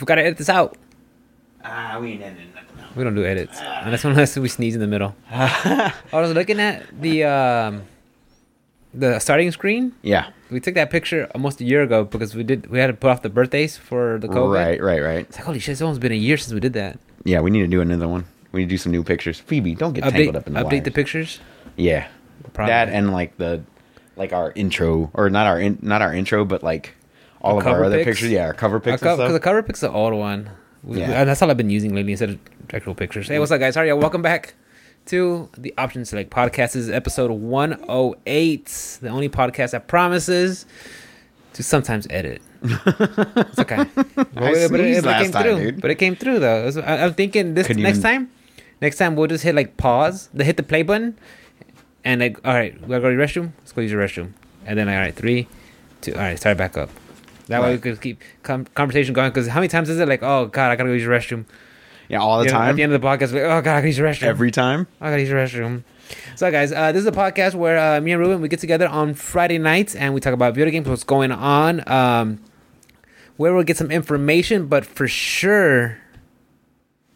We gotta edit this out. Ah, we ain't editing nothing out. We don't do edits unless unless we sneeze in the middle. I was looking at the um, the starting screen. Yeah. We took that picture almost a year ago because we did we had to put off the birthdays for the COVID. Right, right, right. It's like holy shit! It's almost been a year since we did that. Yeah, we need to do another one. We need to do some new pictures. Phoebe, don't get Update tangled up in the update wires. the pictures. Yeah, Probably. that and like the like our intro or not our in, not our intro, but like all of our other pics? pictures. Yeah, our cover pics Because and the cover pic's the old one. We- Yeah. we- and that's all I've been using lately instead of actual pictures. Hey, what's up, guys? How are you? Welcome back to the Option Select Podcast. This is episode 108, the only podcast that promises to sometimes edit. it's okay. But, it- but it, but it last came time, through. dude. But it came through, though. Was- I, I'm thinking this Couldn't next even- time, next time we'll just hit like pause, the hit the play button, and like, all right, we gotta go to the restroom. Let's go use the restroom. And then, all right, three, two, all right, start back up. That way we could keep com- conversation going. Because how many times is it like, oh god, I gotta go use the restroom? Yeah, all the You know, time. At the end of the podcast, like, oh god, I gotta use the restroom. Every time. I gotta use the restroom. So, guys, uh, this is a podcast where uh, me and Ruben we get together on Friday nights and we talk about video games, what's going on, um, where we'll get some information. But for sure,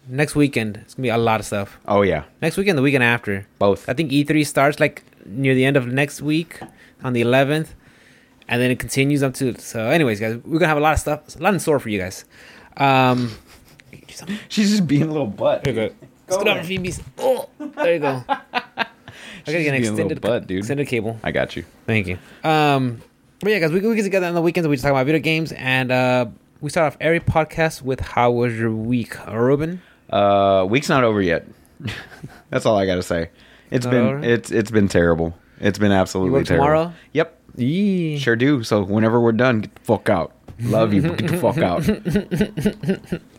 next weekend it's gonna be a lot of stuff. Oh yeah, Next weekend, the weekend after. both. I think E3 starts like near the end of next week on the 11th, and then it continues up to. So, anyways, guys, we're gonna have a lot of stuff, a lot in store for you guys. Um, She's just being a little butt. here you go. Let's get over there. Phoebe's. Oh, there you go. I gotta get an being a little extended, butt, dude. extended cable. I got you. Thank you. Um, but yeah, guys, we, we get together on the weekends. We just talk about video games, and uh, we start off every podcast with "How was your week, Ruben?" Uh, week's not over yet. That's all I got to say. It's Not been over? it's it's been terrible. It's been absolutely You work terrible. tomorrow? Yep, Yee. sure do. So whenever we're done, get the fuck out. Love you, but get the fuck out.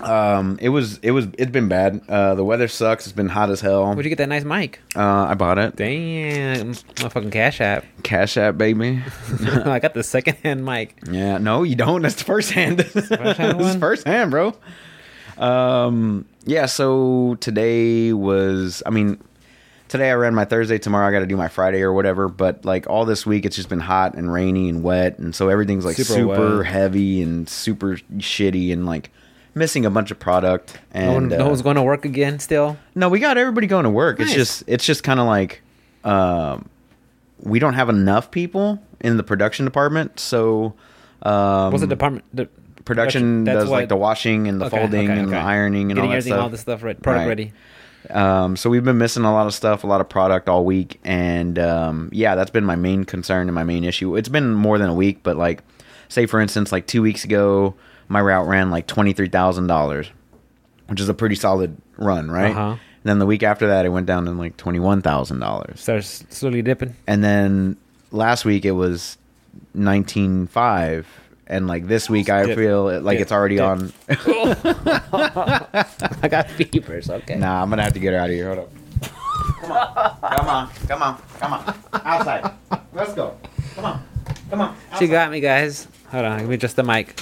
Um, it was it was it's been bad. Uh, the weather sucks. It's been hot as hell. Where'd you get that nice mic? Uh, I bought it. Damn, my fucking Cash App. Cash App, baby. I got the second hand mic. Yeah, no, you don't. That's the first hand. This is first hand, bro. Um, yeah. So today was, I mean, today I ran my Thursday. Tomorrow I got to do my Friday or whatever. But like all this week, it's just been hot and rainy and wet, and so everything's like Super super, heavy and super shitty and like missing a bunch of product. And No, one, no uh, one's going to work again still. no, we got everybody going to work. It's just it's just kind of like um, we don't have enough people in the production department, so um, What's the department? The production does why- like the washing and the Okay, folding okay, and the ironing and Getting all that everything, stuff. all this stuff right, product Right. ready. Um, so we've been missing a lot of stuff, a lot of product all week, and um, yeah, that's been my main concern and my main issue. It's been more than a week, but like, say for instance, like two weeks ago, my route ran like twenty three thousand dollars, which is a pretty solid run, right? Uh-huh. And then the week after that, it went down to like twenty one thousand dollars, Starts slowly dipping. and then last week it was nineteen five. And like this week, I Dip. feel like Dip. it's already Dip. on. I got fevers. Okay. Nah, I'm gonna have to get her out of here. Hold up. Come on, come on, come on, come on. Outside. Let's go. Come on, come on. She got me, guys. Hold on, give me just the mic.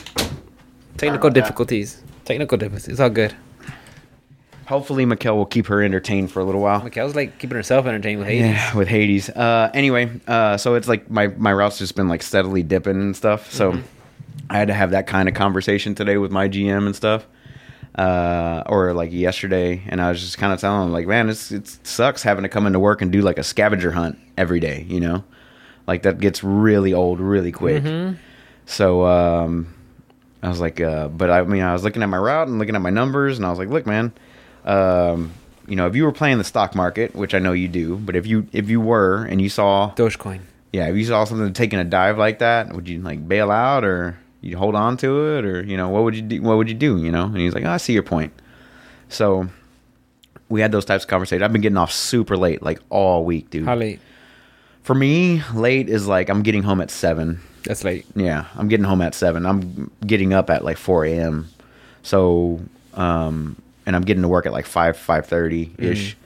Technical about that. difficulties. Technical difficulties. It's all good. Hopefully, Mikkel will keep her entertained for a little while. Mikkel's like keeping herself entertained with Hades. Yeah, with Hades. Uh, anyway, uh, so it's like my my route's just been like steadily dipping and stuff. So Mm-hmm. I had to have that kind of conversation today with my GM and stuff. Uh, or like yesterday, and I was just kind of telling him like, man, it's it sucks having to come into work and do like a scavenger hunt every day. You know, like that gets really old really quick. Mm-hmm. So um, I was like, uh, but I mean, I was looking at my route and looking at my numbers, and I was like, look, man, um, you know, if you were playing the stock market, which I know you do, but if you if you were and you saw, Dogecoin. yeah, if you saw something taking a dive like that, would you like bail out or you hold on to it or you know what would you do? What would you do? You know? And he's like, oh, I see your point. So we had those types of conversations. I've been getting off super late, like all week, dude. How late? For me, late is like I'm getting home at seven. That's late. Yeah, I'm getting home at seven. I'm getting up at like four a.m. So, um, and I'm getting to work at like five five thirty ish.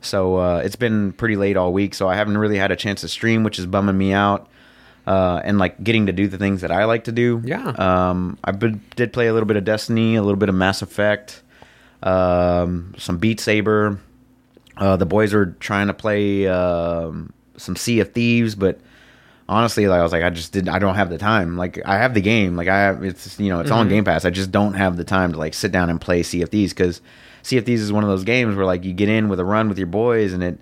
So uh, it's been pretty late all week. So I haven't really had a chance to stream, which is bumming me out. Uh, and like getting to do the things that I like to do. Yeah. Um, I been, did play a little bit of Destiny, a little bit of Mass Effect, um, some Beat Saber. Uh, the boys are trying to play um, some Sea of Thieves, but honestly, like I was like, I just didn't. I don't have the time. Like I have the game. Like I have. It's you know, it's on Mhm. Game Pass. I just don't have the time to like sit down and play CFDs because CFDs is one of those games where like you get in with a run with your boys and it,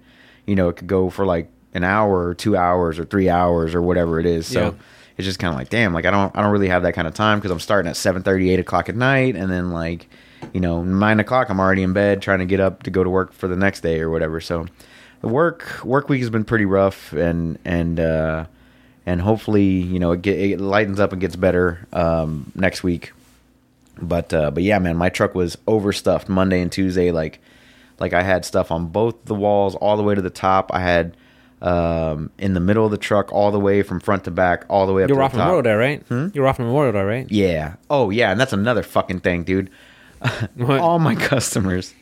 you know, it could go for like an hour or two hours or three hours or whatever it is. So. Yeah. It's just kind of like, damn, like I don't, I don't really have that kind of time because I'm starting at 7:30, 8 o'clock at night, and then like, you know, nine o'clock, I'm already in bed trying to get up to go to work for the next day or whatever. So, the work work week has been pretty rough, and and uh, and hopefully, you know, it, get, it lightens up and gets better um, next week. But uh, but yeah, man, my truck was overstuffed Monday and Tuesday. Like like I had stuff on both the walls all the way to the top. I had um, in the middle of the truck all the way from front to back, all the way up You're to off the. Memorial Day, right? Hmm? You're off Memorial Day, right? Yeah. Oh, yeah. And that's another fucking thing, dude. All my customers,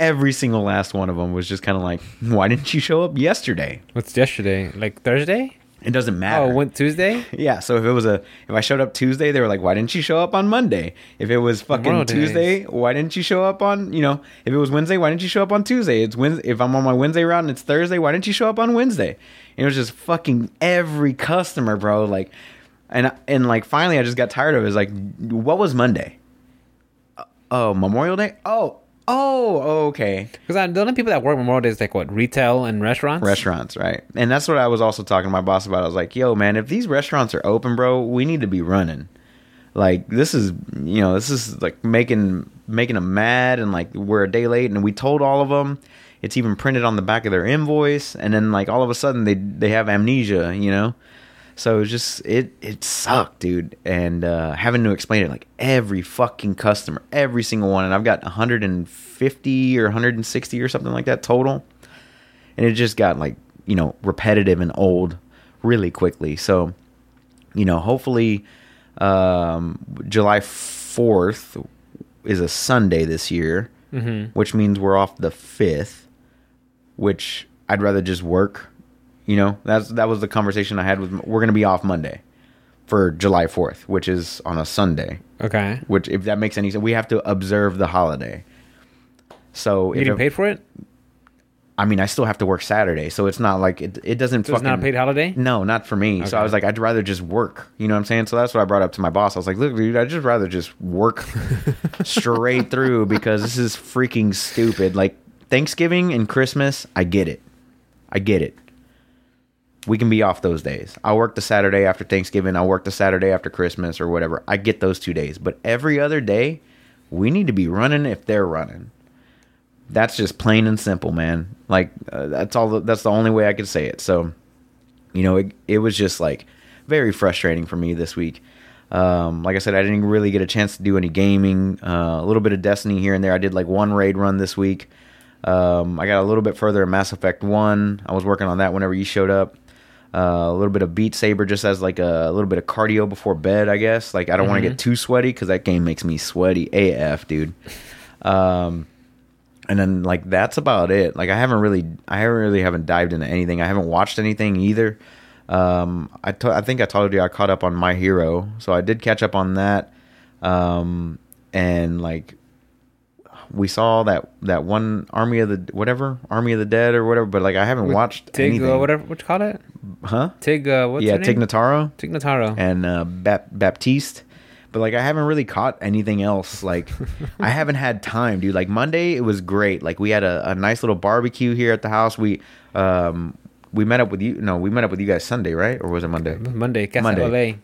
every single last one of them was just kind of like, why didn't you show up yesterday? What's yesterday? Like Thursday? It doesn't matter. Oh, went Tuesday? yeah. So if it was a, if I showed up Tuesday, they were like, why didn't you show up on Monday? If it was fucking Days. Tuesday, why didn't you show up on, you know, if it was Wednesday, why didn't you show up on Tuesday? It's Wednesday. If I'm on my Wednesday route and it's Thursday, why didn't you show up on Wednesday? And it was just fucking every customer, bro. Like, and and like finally, I just got tired of it. It's like, what was Monday? Oh, Memorial Day. Oh, Oh, oh, okay. Because the only people that work Day is like what retail and restaurants. Restaurants, right? And that's what I was also talking to my boss about. I was like, "Yo, man, if these restaurants are open, bro, we need to be running. Like, this is, you know, this is like making making them mad, and like we're a day late, and we told all of them. It's even printed on the back of their invoice, and then like all of a sudden they they have amnesia, you know." So it's just it it sucked, dude, and uh, having to explain it like every fucking customer, every single one, and I've got 150 or 160 or something like that total, and it just got like you know repetitive and old really quickly. So you know, hopefully, um, July 4th is a Sunday this year, Mm-hmm. which means we're off the 5th, which I'd rather just work. You know, that's that was the conversation I had with. We're gonna be off Monday for July Fourth, which is on a Sunday. Okay. Which, if that makes any sense, we have to observe the holiday. So, You if getting paid for it? I mean, I still have to work Saturday, so it's not like it. It doesn't So it's not a paid holiday? No, not for me. So I was like, I'd rather just work. You know what I'm saying? So that's what I brought up to my boss. I was like, look, dude, I'd just rather just work straight through because this is freaking stupid. Like Thanksgiving and Christmas, I get it. I get it. We can be off those days. I'll work the Saturday after Thanksgiving. I'll work the Saturday after Christmas or whatever. I get those two days. But every other day, we need to be running if they're running. That's just plain and simple, man. Like uh, that's all. That's the only way I could say it. So, you know, it it was just like very frustrating for me this week. Um, like I said, I didn't really get a chance to do any gaming. Uh, a little bit of Destiny here and there. I did like one raid run this week. Um, I got a little bit further in Mass Effect One. I was working on that whenever you showed up. Uh, a little bit of Beat Saber just as like a, little bit of cardio before bed, I guess. Like I don't want to get too sweaty because that game makes me sweaty AF, dude. Um, and then like that's about it. Like I haven't really, I haven't really haven't dived into anything. I haven't watched anything either. Um, I think I told you I caught up on My Hero, so I did catch up on that. Um, and like we saw that that one Army of the whatever Army of the Dead or whatever, but like I haven't watched Tig, anything. uh, whatever, what you call it? Huh? Tig, uh, what's yeah, her name? Tignataro Tig Notaro. and uh, Bap- Baptiste. But like I haven't really caught anything else. Like I haven't had time, dude. Like Monday, it was great. Like we had a, a nice little barbecue here at the house. We um we met up with you. No, we met up with you guys Sunday, right? Or was it Monday? Monday, Casa Monday. Monday.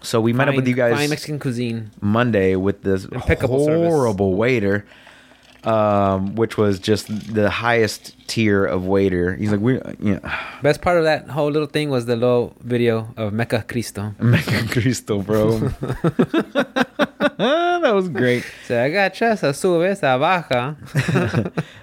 So we met up with you guys Fine Mexican cuisine. Monday with this Impeccable service. horrible waiter, um, which was just the highest tier of waiter. He's like, we, you know, Best part of that whole little thing was the little video of Mecca Cristo. Mecca Cristo, bro. that was great. Se agacha, se sube, se baja.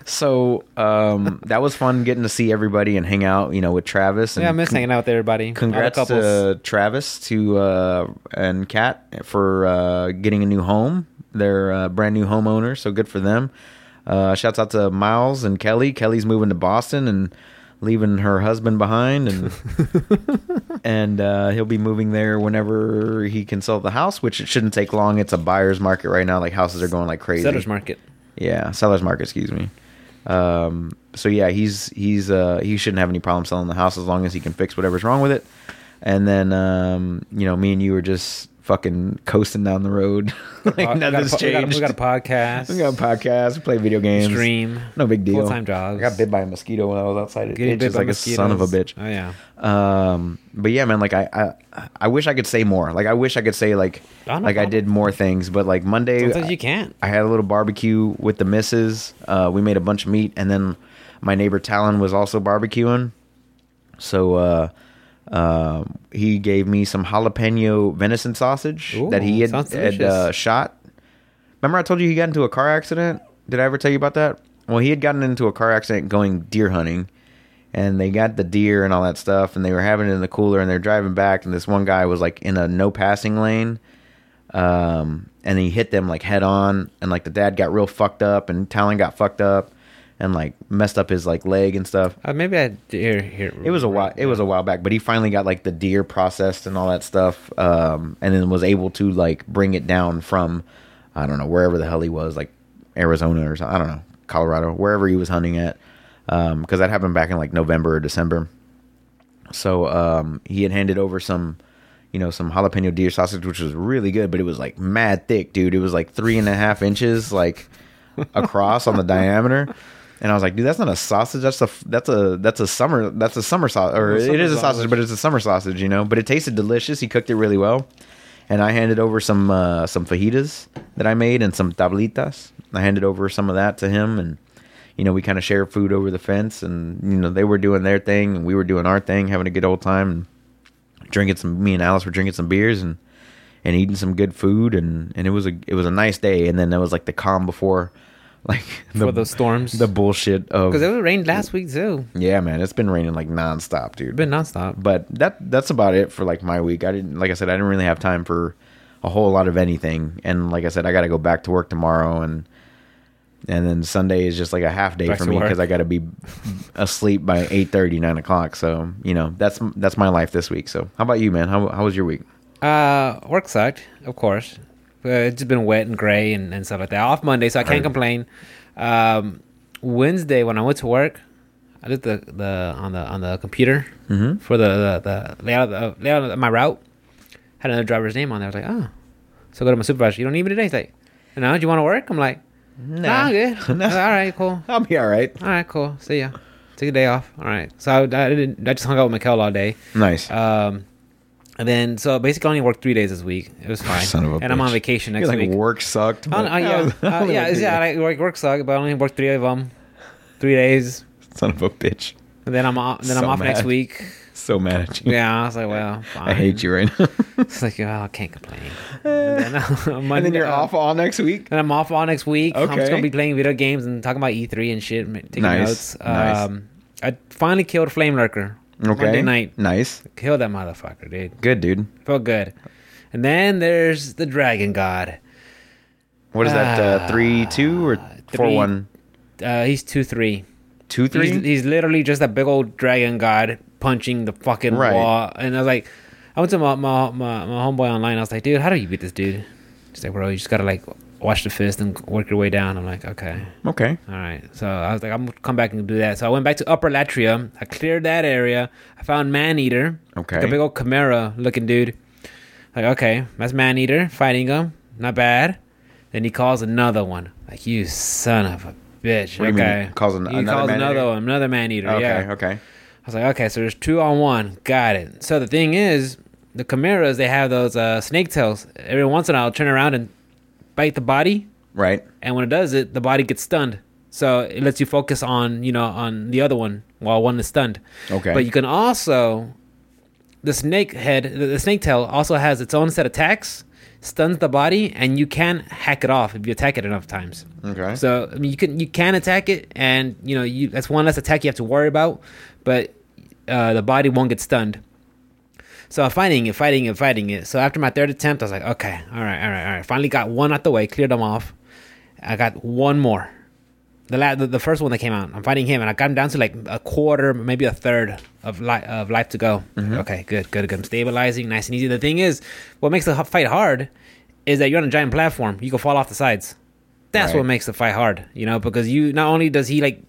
So um, that was fun getting to see everybody and hang out, you know, with Travis. And yeah, I miss con- hanging out with everybody. Congrats to Travis to uh, and Kat for uh, getting a new home. They're uh, brand new homeowners, so good for them. Uh, shouts out to Miles and Kelly. Kelly's moving to Boston and leaving her husband behind, and and uh, he'll be moving there whenever he can sell the house, which it shouldn't take long. It's a buyer's market right now; like houses are going like crazy. Sellers market. Yeah, seller's market. Excuse me. Um, so yeah, he's he's uh, he shouldn't have any problem selling the house as long as he can fix whatever's wrong with it. and then um, you know, me and you were just fucking coasting down the road. like Uh, we got a nothing's we got a- changed. We got a podcast. We got a podcast. We play video games. stream. No big deal. Full-time jobs. I got bit by a mosquito when I was outside. It Getting itches bit by like a son of a bitch. Oh yeah. Um, but yeah, man, like I, I, I wish I could say more. Like I wish I could say like, Oh, no like I did more things. But like Monday, Sometimes you can't. I had a little barbecue with the missus. Uh, we made a bunch of meat, and then my neighbor Talon was also barbecuing. So uh, uh, he gave me some jalapeno venison sausage Ooh, that he had, had uh, shot. Remember, I told you he got into a car accident. Did I ever tell you about that? Well, he had gotten into a car accident going deer hunting, and they got the deer and all that stuff, and they were having it in the cooler, and they're driving back, and this one guy was like in a no passing lane, um, and he hit them like head on, and like the dad got real fucked up, and Talon got fucked up, and like messed up his like leg and stuff. Uh, maybe I here here. It was a while. It was a while back, but he finally got like the deer processed and all that stuff, um, and then was able to like bring it down from, I don't know wherever the hell he was, like Arizona or something. I don't know, Colorado, wherever he was hunting at, because that happened back in like November or December. So um, he had handed over some, you know, some jalapeno deer sausage, which was really good, but it was like mad thick, dude. It was like three and a half inches, like across on the diameter. And I was like, dude, that's not a sausage. That's a that's a that's a summer that's a summer sausage, or it is a sausage, sausage. but it's a summer sausage, you know. But it tasted delicious. He cooked it really well. And I handed over some uh, some fajitas that I made and some tablitas. I handed over some of that to him, and you know we kind of shared food over the fence, and you know they were doing their thing, and we were doing our thing, having a good old time, and drinking some. Me and Alice were drinking some beers and and eating some good food, and and it was a it was a nice day. And then there was like the calm before, like For those storms. the bullshit of because it rained last week too. yeah, man. It's been raining like nonstop, dude It's been nonstop. but that that's about it for like my week. I didn't like I said I didn't really have time for a whole lot of anything. And like I said, I got to go back to work tomorrow and and then Sunday is just like a half day Back for me because I got to be asleep by 8:30, 9 o'clock. So you know that's that's my life this week. So how about you, man? How how was your week? Uh, work sucked, of course. Uh, it's just been wet and gray and, and stuff like that. Off Monday, so I can't Right. complain. Um, Wednesday when I went to work, I did the, the on the on the computer Mhm. for the the, the layout of the, layout of my route. Had another driver's name on there. I was like, oh. So I go to my supervisor. You don't need me today. He's like, no, do you want to work? I'm like, nah, I'm good. Nah. All right, cool. I'll be all right. All right, cool. See ya. Take a day off. All right. So I, I didn't. I just hung out with Mikkel all day. Nice. Um, and then so basically I only worked three days this week. It was fine. Son of a and I'm on bitch. vacation You're next like week. work sucked. Oh, but- no, yeah, uh, yeah, yeah. Like, work work sucked, but I only worked three of them, three days, Son of a bitch. and then I'm off. Then I'm So off next week. So mad at you. Yeah, I was like, well, fine. I hate you right now. It's like, well, I can't complain. and then, uh, and then you're uh, off all next week. And I'm off all next week. I'm just gonna be playing video games and talking about E3 and shit, taking Nice, notes. nice. Um, I finally killed Flame Lurker. Okay. Monday night. Nice. Kill that motherfucker, dude. Good, dude. Felt good. And then there's the Dragon God. What is that? Uh, three two or Ah, four three- one Uh, he's two three. two three? He's, he's literally just a big old dragon god punching the fucking Right. wall. And I was like, I went to my, my my my homeboy online. I was like, dude, how do you beat this dude? He's like, bro, you just gotta like watch the fist and work your way down. I'm like, okay, okay. all right. So I was like, I'm gonna come back and do that. So I went back to Upper Latria. I cleared that area. I found Man Eater. Okay. Like a big old Chimera looking dude. Like, okay, that's Man Eater fighting him. Not bad. Then he calls another one. Like, you son of a bitch. What you mean, okay. calls an- he another calls Man-Eater? another one, another Man Eater. Okay. yeah. Okay. I was like, okay, so there's two on one. Got it. So the thing is, the Chimeras, they have those uh, snake tails. Every once in a while, it'll turn around and bite the body. Right. And when it does it, the body gets stunned. So it lets you focus on, you know, on the other one while one is stunned. Okay. But you can also, the snake head, the, snake tail also has its own set of attacks, stuns the body, and you can hack it off if you attack it enough times. Okay. So I mean, you can you can attack it, and you know you that's one less attack you have to worry about, but uh, the body won't get stunned. So I'm fighting it, fighting it, fighting it. So after my third attempt, I was like, okay, all right, all right, all right. Finally got one out the way, cleared them off. I got one more. The, la- the the first one that came out, I'm fighting him, and I got him down to like a quarter, maybe a third of life of life to go. Okay, good, good, good. I'm stabilizing, nice and easy. The thing is, what makes the fight hard is that you're on a giant platform. You can fall off the sides. That's Right. what makes the fight hard, you know, because you not only does he like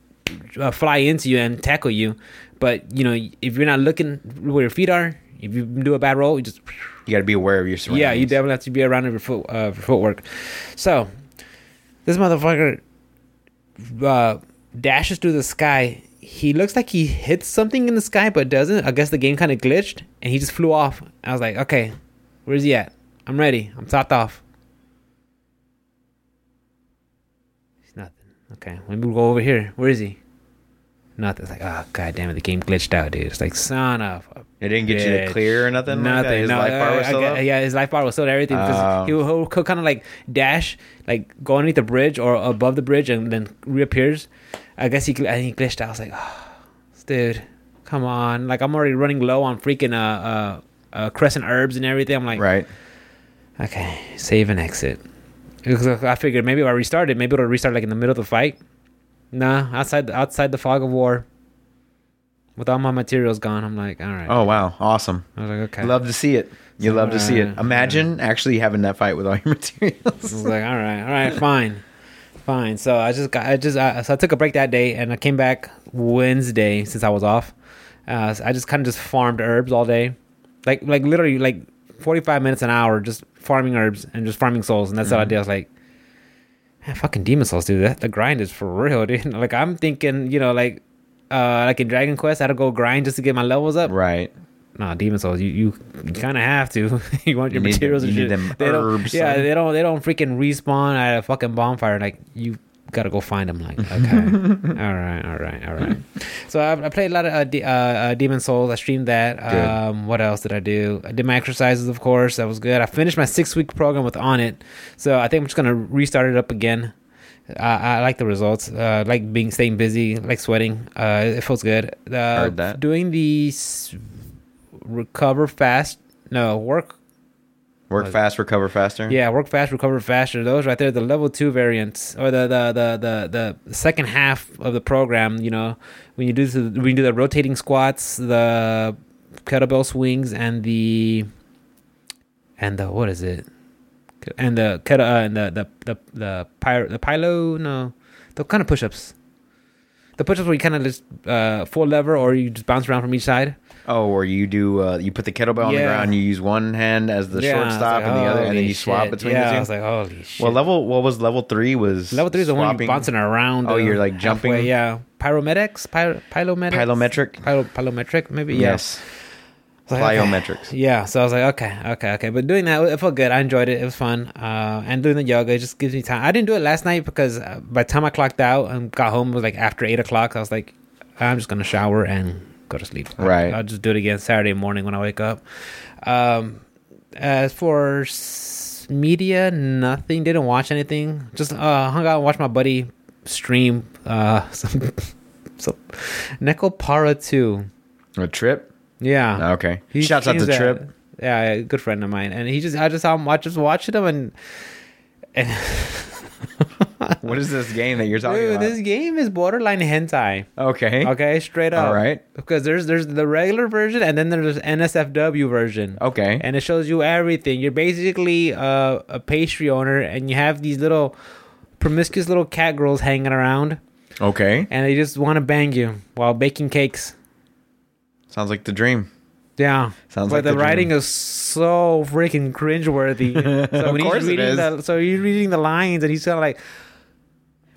uh, fly into you and tackle you, but you know if you're not looking where your feet are, If you do a bad roll, you just You got to be aware of your surroundings. yeah, you definitely have to be around of your foot uh, footwork. So this motherfucker uh, dashes through the sky. He looks like he hits something in the sky, but doesn't. I guess the game kind of glitched, and he just flew off. I was like, okay, where's he at? I'm ready. I'm topped off. He's nothing. Okay, let me go over here. Where is he? Nothing. It's like, oh god damn it, the game glitched out, dude. It's like son of a It didn't get you to clear or nothing. like that? Nothing. His no, life bar was still I- up? yeah, his life bar was still there, everything because Oh. he will he'll kind of like dash, like go underneath the bridge or above the bridge, and then reappears. I guess he I think he glitched out. I was like, oh, dude, come on! Like I'm already running low on freaking uh uh, uh crescent herbs and everything. I'm like, right. okay, save and exit. Because I figured maybe if I restarted, maybe it'll restart like in the middle of the fight. Nah, outside outside the fog of war. With all my materials gone, I'm like, all right. Oh wow, awesome. I was like, okay. Love to see it. You love to see it. Uh, Imagine actually having that fight with all your materials. I was like, all right, all right, fine, fine. So I just got, I just, I, so I took a break that day, and I came back Wednesday since I was off. Uh, so I just kind of just farmed herbs all day, like, like literally like forty five minutes an hour, just farming herbs and just farming souls, and that's all I did. I was like, man, fucking Demon's Souls, dude. That the grind is for real, dude. Like I'm thinking, you know, like, uh, like in Dragon Quest, I had to go grind just to get my levels up. right. No, Demon's Souls. You you, you kind of have to. you want your You materials. them- and you need shit. They herbs, Yeah, son. they don't. They don't freaking respawn at a fucking bonfire. Like you gotta go find them. Like okay, all right, all right, all right. So I, I played a lot of uh, D, uh, uh, Demon's Souls. I streamed that. Um, what else did I do? I did my exercises, of course. That was good. I finished my six week program with Onnit. So I think I'm just gonna restart it up again. I, I like the results. Uh, like being staying busy, like sweating. Uh, it feels good. Uh, Heard that. Doing the s- recover fast. No, work. Work fast, recover faster. Yeah, work fast, recover faster. Those right there, the level two variants or the the the the, the second half of the program. You know, when you do the when you do the rotating squats, the kettlebell swings, and the and the what is it? And the kettle uh, and the the the the pyro the pylo no, the kind of push-ups. The push-ups where you kind of just uh, full lever or you just bounce around from each side. Oh, or you do uh, you put the kettlebell on the ground, you use one hand as the Yeah, shortstop like, and the other, and then you swap shit. between yeah, the two. I was like, holy shit. well, level what was level three was Level three is the one you're bouncing around. Oh, you're, like, jumping? halfway, Yeah, pyromedics, Pyro, pylomedics, Pilometric. Pyro, pylometric, maybe. Yeah. Yes, Like, okay. Yeah, so I was like, okay, okay, okay. But doing that, it felt good. I enjoyed it. It was fun. Uh, and doing the yoga, it just gives me time. I didn't do it last night because uh, by the time I clocked out and got home, it was like after eight o'clock. I was like, I'm just gonna shower and go to sleep. I'll- Right. I'll, just do it again Saturday morning when I wake up. Um, as for media, nothing. Didn't watch anything. Just uh, hung out and watched my buddy stream uh, some some Nekopara two. A trip. Yeah. Okay. He Shouts out to that- Trip. Yeah, yeah, good friend of mine, and he just I just saw him watch just watching him and and What is this game that you're talking dude, about? this game is borderline hentai. okay. Okay, straight up. All right. Because there's there's the regular version and then there's NSFW version. Okay. And it shows you everything. You're basically uh, a pastry owner, and you have these little promiscuous little cat girls hanging around, okay. and they just want to bang you while baking cakes. Sounds like the dream. Yeah, Sounds but like the, the writing is so freaking cringeworthy. So Of course he's reading is. the, so he's reading the lines, and he's kind of like,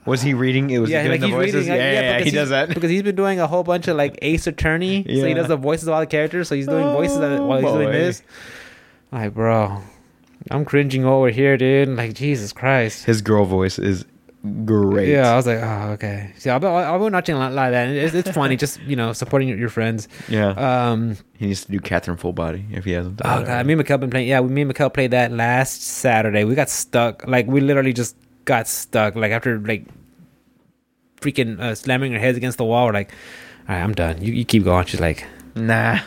Was he reading? It was yeah, he doing like the voices. reading, yeah, yeah, yeah, he does that because he's been doing a whole bunch of like Ace Attorney. So he Yeah. does the voices of all the characters. So he's doing voices that, while he's doing oh, boy. this. Like, bro, I'm cringing over here, dude. Like, Jesus Christ. His girl voice is great. Yeah, I was like, oh, okay. Been, I've been watching a lot like that. It's, it's funny, just you know, supporting your, friends. Yeah. Um, he needs to do Catherine Full Body if he hasn't. Oh done it god, me and Mikkel been playing. Yeah, me and Mikkel played that last Saturday. We got stuck. Like we literally just got stuck. Like after like freaking uh, slamming our heads against the wall. We're like, all right, I'm done. You, you keep going. She's like, Nah.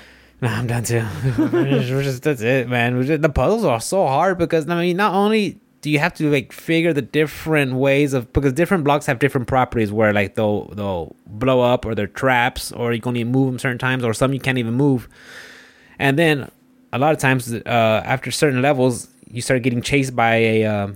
no, I'm done too. we're, just, we're just- that's it, man. Just- the puzzles are so hard because I mean, not only do you have to like figure the different ways of because different blocks have different properties where like they'll they'll blow up or they're traps or you can only move them certain times or some you can't even move. And then a lot of times uh, after certain levels, you start getting chased by a uh,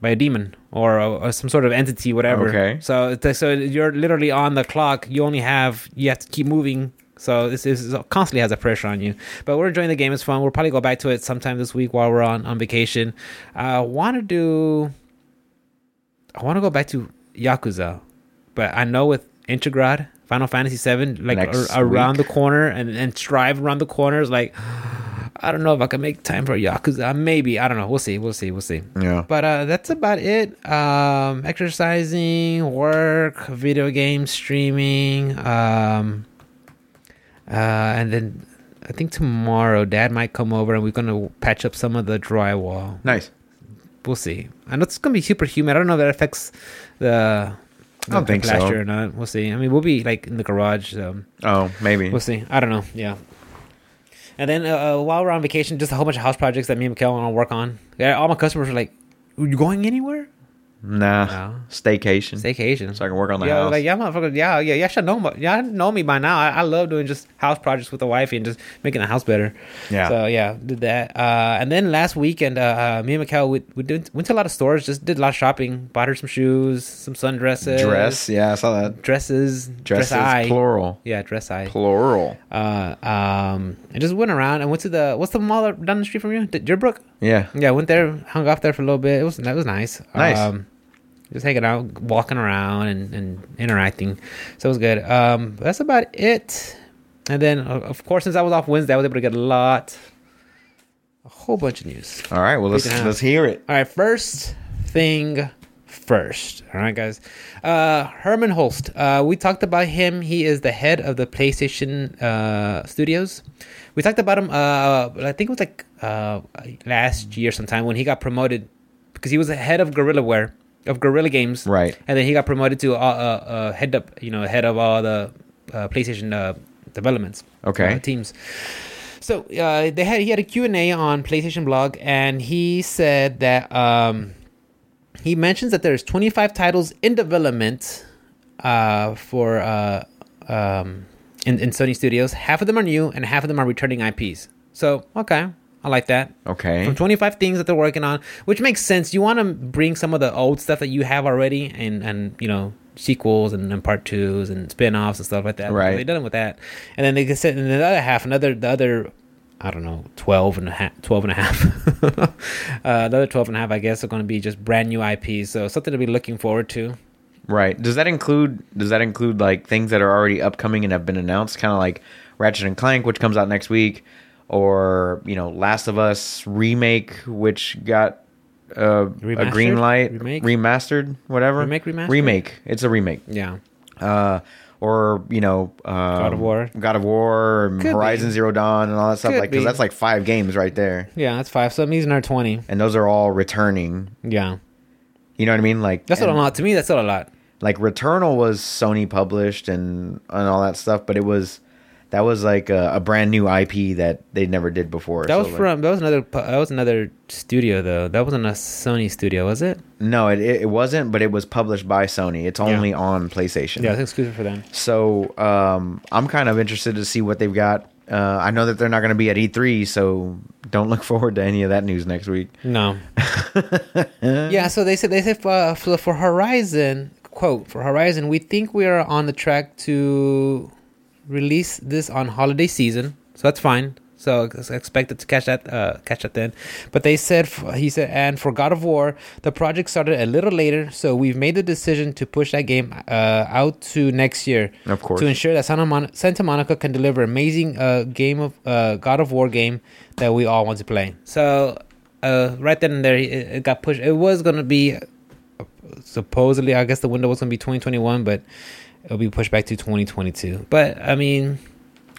by a demon or, or some sort of entity, whatever. Okay. So so you're literally on the clock. You only have you have to keep moving So this is constantly has a pressure on you. But we're enjoying the game. It's fun. We'll probably go back to it sometime this week while we're on on vacation. I want to do. I want to go back to Yakuza, but I know with Intergrade, Final Fantasy VII, like ar- around week. the corner and and strive around the corners, like. I don't know if I can make time for Yakuza. Maybe I don't know. We'll see. We'll see. We'll see. Yeah. But uh, that's about it. Um, exercising, work, video games, streaming, um, uh, and then I think tomorrow Dad might come over and we're gonna patch up some of the drywall. Nice. We'll see. I know it's gonna be super humid. I don't know if that affects the. I don't the think so. plaster or not. We'll see. I mean, we'll be like in the garage. Um, Oh, maybe. We'll see. I don't know. Yeah. And then uh, uh, while we're on vacation, just a whole bunch of house projects that me and Mikkel want to work on. Yeah, all my customers are like, "Are you going anywhere?" Nah. No. Staycation. Staycation. So I can work on the yeah, house. like yeah, motherfucker. Yeah, yeah, yeah. Should know, my- yeah, know me by now. I, I love doing just house projects with the wife and just making the house better. Yeah. So yeah, did that. Uh, and then last weekend, uh, uh, me and Mikkel we, we did, went to a lot of stores. Just did a lot of shopping. Bought her some shoes, some sundresses, Dress. Yeah, I saw that. dresses, Dresses. dress eye. Plural. Yeah, dress eye. Plural. uh, um, I just went around. and went to the what's the mall down the street from you? The Deerbrook. Yeah. Yeah, I went there, hung off there for a little bit. It was that was nice. Nice. Um, just hanging out, walking around, and, and interacting. So it was good. Um, that's about it. And then, of course, since I was off Wednesday, I was able to get a lot, a whole bunch of news. All right. Well, let's let's hear it. All right, first thing first. All right, guys. Uh, Hermen Hulst. Uh, we talked about him. He is the head of the PlayStation uh, Studios. We talked about him. Uh, I think it was like uh, last year sometime when he got promoted because he was the head of GorillaWare of Guerrilla Games. Right. And then he got promoted to uh, uh, uh, head up, you know, head of all the uh, PlayStation uh, developments. Okay. teams. So uh, they had he had a Q and A on PlayStation Blog, and he said that um, he mentions that there's 25 titles in development uh, for uh, um, in, in Sony Studios. Half of them are new, and half of them are returning IPs. So okay, I like that. Okay. From 25 things that they're working on, which makes sense. You want to bring some of the old stuff that you have already, and and you know sequels and, and part twos and spin-offs and stuff like that. Right. They're done with that, and then they can set in the other half, another the other. I don't know, 12 and a half, 12 and a half. uh, another 12 and a half, I guess, are going to be just brand new IPs. So something to be looking forward to. Right. Does that include does that include like things that are already upcoming and have been announced, kind of like Ratchet and Clank, which comes out next week, or you know, Last of Us remake, which got uh, a green light, Remake? remastered, whatever. Remake, remastered? Remake. It's a remake. Yeah. Uh, or you know, um, God of War. God of War, and Could Horizon be. Zero Dawn, and all that stuff. Could like, because that's like five games right there, Yeah, that's five. So means another 20. and those are all returning. Yeah. You know what I mean? Like That's not a lot. To me, that's not a lot. Like Returnal was Sony published and and all that stuff, but it was that was like a, a brand new IP that they never did before. That So, was like- from that was another that was another studio though. That wasn't a Sony studio, was it? no, it, it wasn't, but it was published by Sony. It's only on PlayStation. Yeah, it's exclusive for them. So um, I'm kind of interested to see what they've got. Uh, I know that they're not going to be at E3, so don't look forward to any of that news next week. No. yeah, so they said they said for, for for Horizon quote for Horizon, we think we are on the track to release this on holiday season, so that's fine. So expected to catch that uh, catch that then. But they said he said and for God of War, the project started a little later, so we've made the decision to push that game uh, out to next year. Of course. to ensure that Santa, Mon- Santa Monica can deliver amazing uh, game of uh, God of War game that we all want to play. So uh, right then and there, it, it got pushed. It was gonna be supposedly, I guess the window was gonna be 2021, but it'll be pushed back to 2022. But I mean,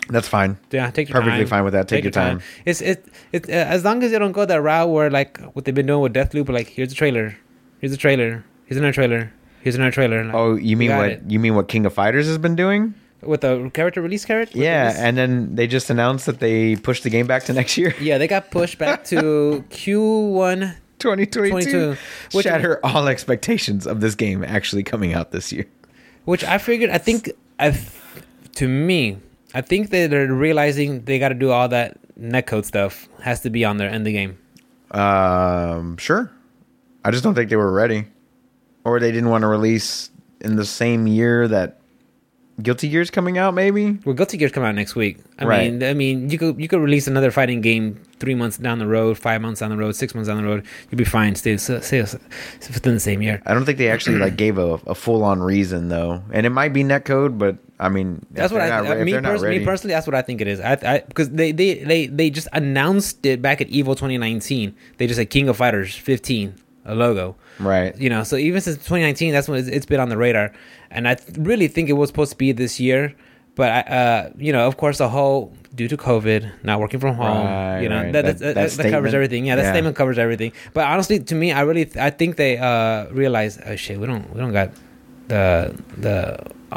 That's fine. yeah, take your Perfectly time. fine with that. Take, your time. It's it it uh, as long as they don't go that route where like what they've been doing with Deathloop, like here's a trailer, here's a trailer, here's another trailer, here's another trailer. Like, Oh, you mean what? it. You mean what King of Fighters has been doing? with the character release character? with Yeah, this- and then they just announced that they pushed the game back to next year, Yeah, they got pushed back to Q1. 2022. 22, which- Shatter all expectations of this game actually coming out this year. Which I figured, I think, I, to me, I think that they're realizing they got to do all that netcode stuff has to be on there in the game. Um, sure. I just don't think they were ready, or they didn't want to release in the same year that Guilty Gear's coming out, maybe. Well, Guilty Gear's coming out next week. I Right. mean, I mean, you could you could release another fighting game three months down the road, five months down the road, six months down the road. You'd be fine. Stay, stay, stay within the same year. I don't think they actually like gave a, a full on reason though, and it might be netcode, but I mean, That's what I. not me, pers- me personally, that's what I think it is. I, I because they, they they they just announced it back at Evo 2019. They just said King of Fighters 15, a logo. right? You know, so even since 2019, that's when it's, it's been on the radar, and I th- really think it was supposed to be this year. But I, uh, you know, of course, the whole due to COVID, not working from home, Right, you know, right. that, That- that, that that, covers everything. Yeah, that Yeah. statement covers everything. But honestly, to me, I really, th- I think they uh realize, oh shit, we don't, we don't got the the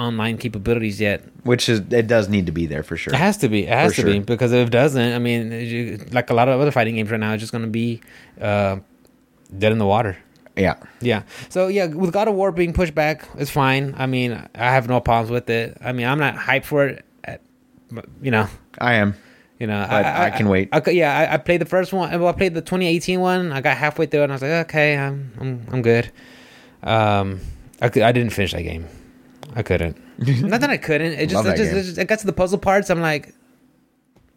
online capabilities yet. Which is it does need to be there for sure. It has to be. It has For to be because if it doesn't, I mean, you, like a lot of other fighting games right now, it's just going to be uh, dead in the water. Yeah, Yeah. So yeah, with God of War being pushed back, it's fine. I mean, I have no problems with it. I mean, I'm not hyped for it. You know, I am. you know, But I can wait. I, yeah, I, I played the first one. Well, I played the 2018 one. I got halfway through it, and I was like, okay, I'm I'm I'm good. Um, I I didn't finish that game. I couldn't. Not that I couldn't. It just, it just, it just, it got to the puzzle parts. I'm like,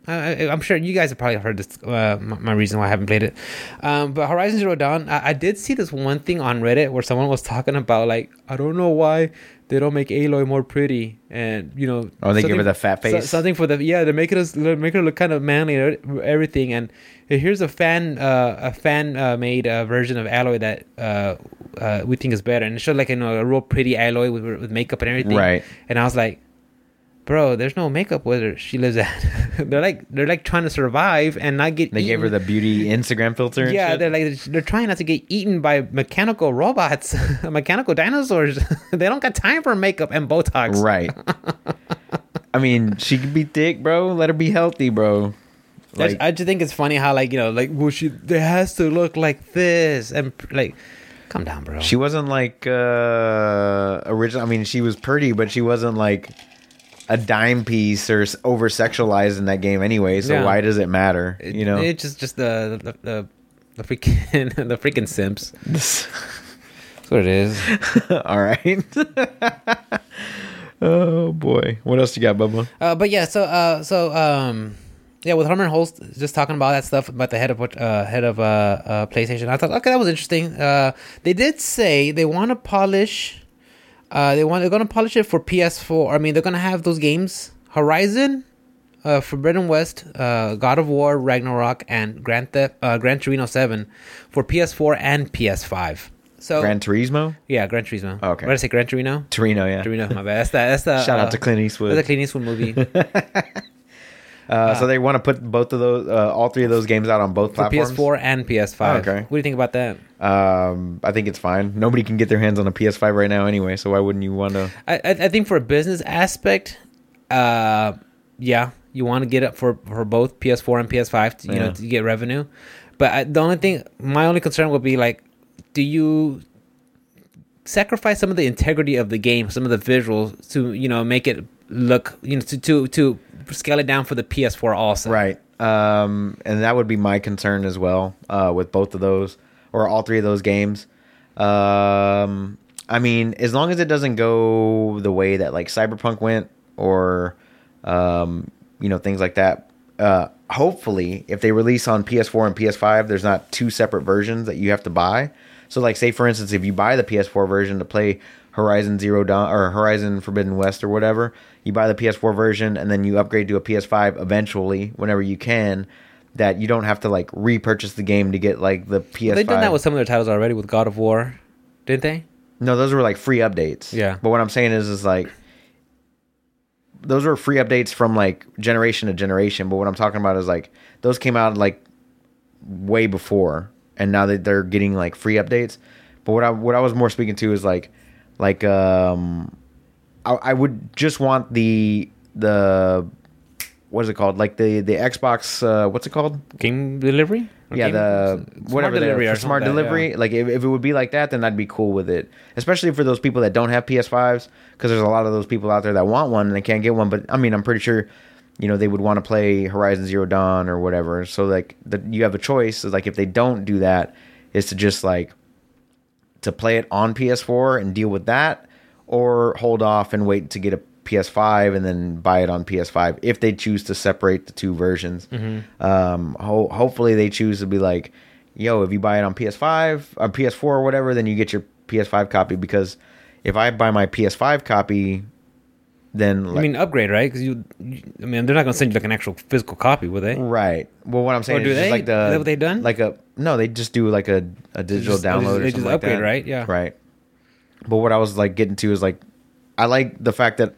I, I- I'm sure you guys have probably heard this. Uh, my, my reason why I haven't played it. Um, but Horizon Zero Dawn, I, I did see this one thing on Reddit where someone was talking about like, I don't know why they don't make Aloy more pretty, and you know, Oh, they give her the fat so- face. something for the yeah, to make it make her look kind of manly and everything. And here's a fan uh, a fan uh, made uh, version of Aloy that uh, uh, we think is better, and it showed like you know a real pretty Aloy with, with makeup and everything. Right. And I was like, bro, there's no makeup where she lives at. they're like they're like trying to survive and not get. They gave her the beauty Instagram filter. Yeah, shit. they're like they're trying not to get eaten by mechanical robots, mechanical dinosaurs. they don't got time for makeup and Botox. right. I mean, she could be thick, bro. Let her be healthy, bro. I just- Like, I just think it's funny how like you know like well she it has to look like this and like calm down bro she wasn't like uh original. I mean, she was pretty, but she wasn't like a dime piece or over sexualized in that game anyway. So Yeah. why does it matter? It- you know. it's just just the the the, the freaking the freaking simps that's what it is All right. oh boy, what else you got, Bubba? uh, but yeah so uh so um yeah with Hermen Hulst just talking about that stuff about the head of what uh head of uh, uh PlayStation I thought okay that was interesting uh they did say they want to polish uh they want they're gonna polish it for PS4 I mean they're gonna have those games Horizon uh, Forbidden West, uh, God of War, Ragnarok, and Grand Theft, uh, Gran Torino Seven for PS4 and PS5. So Gran Turismo, yeah, Gran Turismo. Oh, okay. What did I say? Gran Torino. Torino, yeah. Torino. My bad. That's the. That's the. Shout uh, out to Clint That's Eastwood. the Clint Eastwood movie Uh, so they want to put both of those, uh, all three of those games out on both for platforms. PS4 and PS5. Okay. What do you think about that? Um, I think it's fine. Nobody can get their hands on a PS5 right now anyway. So why wouldn't you want to? I, I I think for a business aspect, uh, yeah, you want to get it for for both PS4 and PS5, to, you know, to get revenue. But I, the only thing, my only concern would be like, do you sacrifice some of the integrity of the game, some of the visuals to you know make it look you know to to to scale it down for the PS4 also? Right. Um, and that would be my concern as well uh, with both of those or all three of those games. Um, I mean, as long as it doesn't go the way that like Cyberpunk went or um, you know things like that. Uh, hopefully, if they release on PS4 and PS5, there's not two separate versions that you have to buy. So, like, say for instance, if you buy the PS4 version to play Horizon Zero Dawn or Horizon Forbidden West or whatever, you buy the PS4 version and then you upgrade to a PS5 eventually, whenever you can. That you don't have to like repurchase the game to get like the PS5. They've done that with some of their titles already with God of War, didn't they? No, those were like free updates. Yeah. But what I'm saying is, is like those were free updates from like generation to generation. But what I'm talking about is like those came out like way before, and now that they're getting like free updates. But what I what I was more speaking to is like like um I, I would just want the the what is it called like the the Xbox uh, what's it called Game delivery? Or yeah, game- the smart whatever delivery the smart that, delivery. yeah. Like if, if it would be like that, then I'd be cool with it. Especially for those people that don't have PS5s, because there's a lot of those people out there that want one and they can't get one. But I mean, I'm pretty sure, you know, they would want to play Horizon Zero Dawn or whatever. So like, the, you have a choice. Is like if they don't do that, is to just like to play it on PS4 and deal with that, or hold off and wait to get a PS5 and then buy it on PS5 if they choose to separate the two versions. Um, ho- hopefully they choose to be like, yo, if you buy it on PS5 or PS4 or whatever, then you get your PS5 copy because if I buy my PS5 copy, then like, I mean, upgrade, right? Because you, I mean, they're not gonna send you like an actual physical copy, will they? Right. Well, what I'm saying do is just they? like the Is that what they done? Like a no, they just do like a, a digital just- they download just- or they just upgrade, right? Yeah. Right. But what I was like getting to is like, I like the fact that,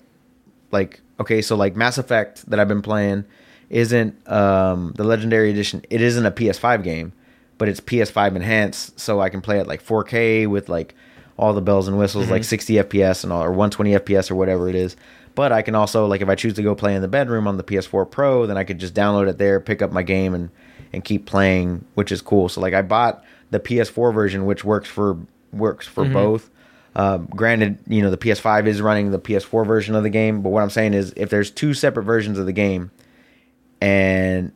like, okay, so like Mass Effect that I've been playing isn't um the Legendary Edition. It isn't a PS5 game, but it's PS5 enhanced, so I can play it like 4K with like all the bells and whistles, Mm-hmm. like 60 FPS and all, or 120 FPS or whatever it is. But I can also like if I choose to go play in the bedroom on the PS4 Pro, then I could just download it there, pick up my game, and and keep playing, which is cool. So like I bought the PS4 version, which works for works for both. Uh, granted, you know the PS5 is running the PS4 version of the game, but what I'm saying is if there's two separate versions of the game, and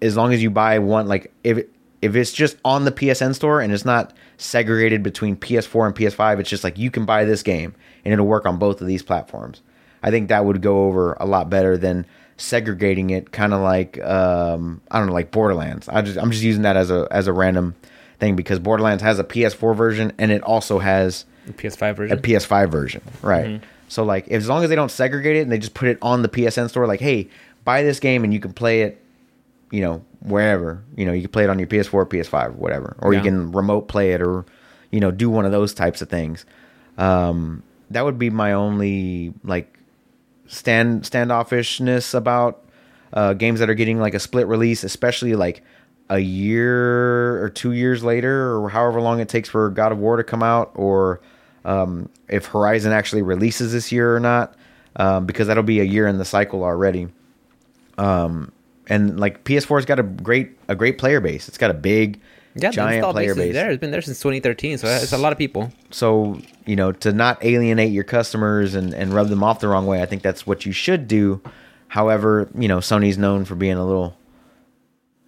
as long as you buy one, like if if it's just on the PSN store and it's not segregated between PS4 and PS5, it's just like you can buy this game and it'll work on both of these platforms. I think that would go over a lot better than segregating it, kind of like um, I don't know, like Borderlands. I just I'm just using that as a as a random thing because Borderlands has a PS4 version and it also has The PS5 a version. PS5 version, right? Mm-hmm. So like, as long as they don't segregate it and they just put it on the PSN store, like, hey, buy this game and you can play it, you know, wherever. You know, you can play it on your PS4, PS5, whatever, or Yeah. you can remote play it, or you know, do one of those types of things. Um, that would be my only like stand standoffishness about uh, games that are getting like a split release, especially like a year or two years later, or however long it takes for God of War to come out, or um, if Horizon actually releases this year or not, um, because that'll be a year in the cycle already. Um, and like PS4's got a great a great player base. It's got a big, yeah, giant player base base. there. It's been there since 2013, so it's a lot of people. So you know, to not alienate your customers and and rub them off the wrong way, I think that's what you should do. However, you know, Sony's known for being a little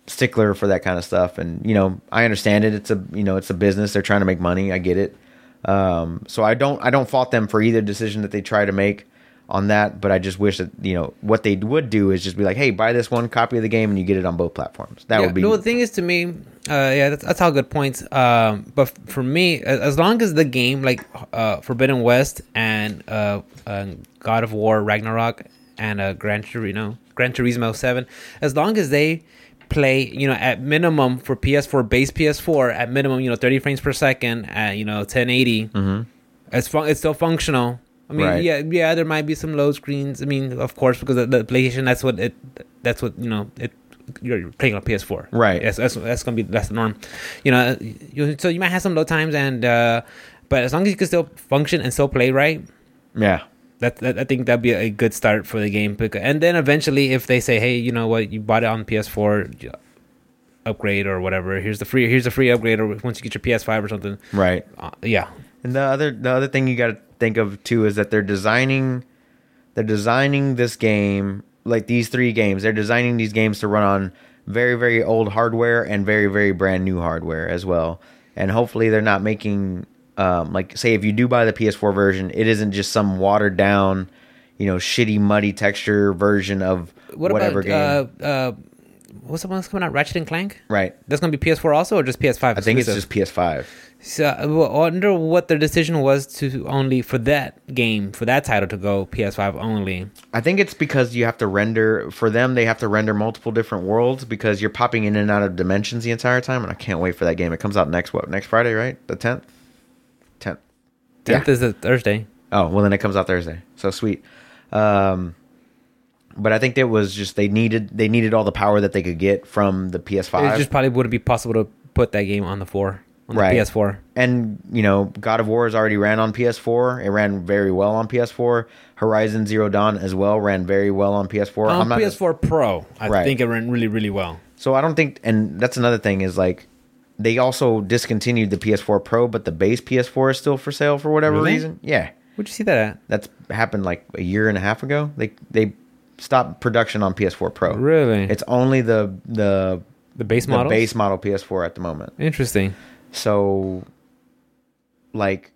stickler for that kind of stuff, and you know, I understand it. It's a you know, it's a business. They're trying to make money. I get it. Um, so I don't I don't fault them for either decision that they try to make on that. But I just wish that you know what they would do is just be like, hey, buy this one copy of the game and you get it on both platforms. That yeah, would be No, the thing is, to me, uh, yeah, that's, that's all good points. Um, but for me, as, long as the game like uh, Forbidden West and uh, uh, God of War Ragnarok and uh, Gran Turismo, Gran Turismo Seven, as long as they play, you know, at minimum for PS4 base PS4, at minimum, you know, 30 frames per second, at you know, 1080, it's fun- it's still functional. I mean, Right. yeah, yeah, there might be some low screens. I mean, of course, because the, the PlayStation, that's what it, that's what you know, it you're playing on PS4, Right. Yes, that's that's gonna be that's the norm. You know, you, so you might have some low times, and uh but as long as you can still function and still play right, yeah. That, that I think that'd be a good start for the game. And then eventually, if they say, hey, you know what, you bought it on PS4, upgrade or whatever. Here's the free. Here's the free upgrade, or once you get your PS5 or something. Right. Uh, yeah, And the other the other thing you got to think of too is that they're designing they're designing this game like these three games. They're designing these games to run on very very old hardware and very very brand new hardware as well. And hopefully they're not making um, like say if you do buy the PS4 version, it isn't just some watered down, you know, shitty muddy texture version of what whatever about game. uh uh what's the one that's coming out? Ratchet and Clank. right. That's gonna be PS4 also, or just PS5? I think it's just PS5. So I wonder what their decision was to only for that game for that title to go PS5 only. I think it's because you have to render for them. They have to render multiple different worlds because you're popping in and out of dimensions the entire time. And I can't wait for that game. It comes out next what? Next Friday, right? The tenth. Tenth. Tenth is a Thursday. Oh well, then it comes out Thursday. So sweet. Um, but I think it was just they needed they needed all the power that they could get from the PS5. It just probably wouldn't be possible to put that game on the four on Right. the PS4. and you know, God of War has already ran on PS4. It ran very well on PS4. Horizon Zero Dawn as well ran very well on PS4. On I'm not PS4 Pro, I Right. think it ran really really well. So I don't think, and that's another thing is like they also discontinued the PS4 Pro, but the base PS4 is still for sale for whatever Really? reason. Yeah, Where'd you see that at? that's happened like a year and a half ago. They they stopped production on PS4 Pro. Really? It's only the the the base the model. base model PS4 at the moment. Interesting. So, like,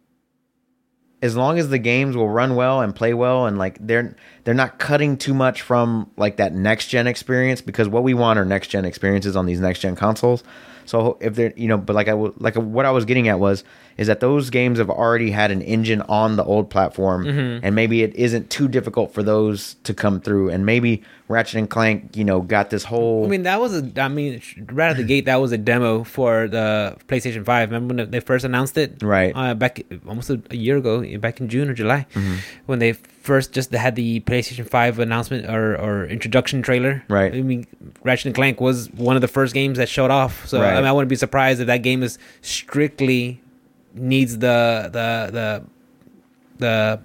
as long as the games will run well and play well and like they're they're not cutting too much from like that next gen experience because what we want are next gen experiences on these next gen consoles. So if they're you know, but like I like what I was getting at was is that those games have already had an engine on the old platform, Mm-hmm. and maybe it isn't too difficult for those to come through, and maybe Ratchet and Clank, you know, got this whole I mean, that was a. I mean, right out the gate, that was a demo for the PlayStation Five. Remember when they first announced it? Right. Uh, back almost a, a year ago, back in June or July, Mm-hmm. when they first just had the PlayStation Five announcement or, or introduction trailer. Right. I mean, Ratchet and Clank was one of the first games that showed off. So Right. I mean, I wouldn't be surprised if that game is strictly needs the the the the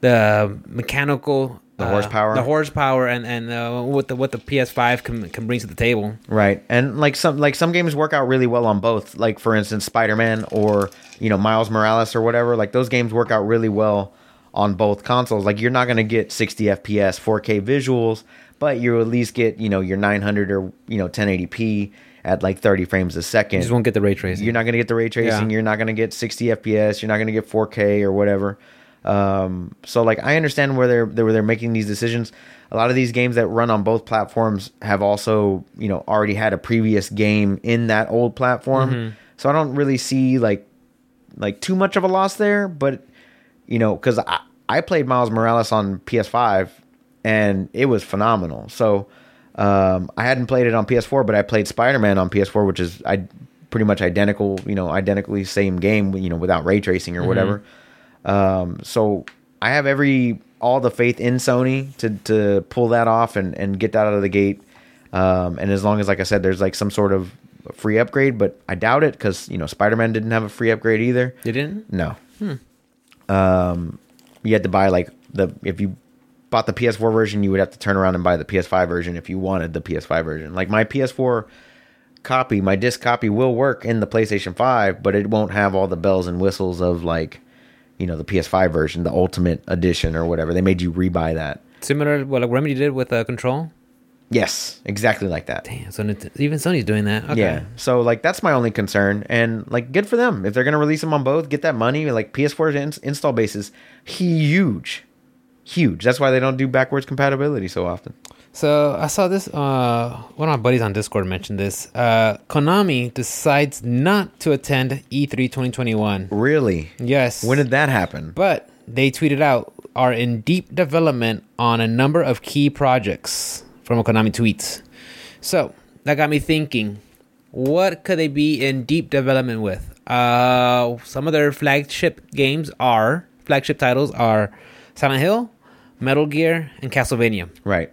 the mechanical The uh, horsepower? the horsepower and and uh, what the what the PS5 can can bring to the table. Right. And like some like some games work out really well on both. Like for instance, Spider-Man or, you know, Miles Morales or whatever. Like those games work out really well on both consoles. Like you're not going to get 60 FPS, 4K visuals, but you at least get, you know, your 900 or, you know, 1080p at like 30 frames a second. You just won't get the ray tracing. You're not going to get the ray tracing. Yeah. You're not going to get 60 FPS. You're not going to get 4K or whatever. Um, so like I understand where they're where they're making these decisions. A lot of these games that run on both platforms have also you know already had a previous game in that old platform. Mm-hmm. So I don't really see like like too much of a loss there. But you know because I I played Miles Morales on PS5 and it was phenomenal. So um, I hadn't played it on PS4, but I played Spider Man on PS4, which is I pretty much identical, you know, identically same game, you know, without ray tracing or whatever. Um, so I have every all the faith in Sony to to pull that off and and get that out of the gate. Um, and as long as, like I said, there's like some sort of free upgrade, but I doubt it because you know Spider Man didn't have a free upgrade either. You didn't? No. Um, you had to buy like the if you bought the PS4 version, you would have to turn around and buy the PS5 version if you wanted the PS5 version. Like my PS4 copy, my disc copy will work in the PlayStation 5, but it won't have all the bells and whistles of like, you know, the PS5 version, the Ultimate Edition or whatever. They made you rebuy that. Similar to what Remedy did with uh, Control. Yes, exactly like that. Damn, so even Sony's doing that. Okay. Yeah. So like that's my only concern, and like good for them if they're gonna release them on both. Get that money. Like PS4's ins- install base is huge, huge. That's why they don't do backwards compatibility so often. So I saw this. Uh, one of my buddies on Discord mentioned this. Uh, Konami decides not to attend E E3 2021. Really? Yes. When did that happen? But they tweeted out are in deep development on a number of key projects from a Konami tweets. So that got me thinking, what could they be in deep development with? Uh, some of their flagship games are flagship titles are Silent Hill, Metal Gear, and Castlevania. Right.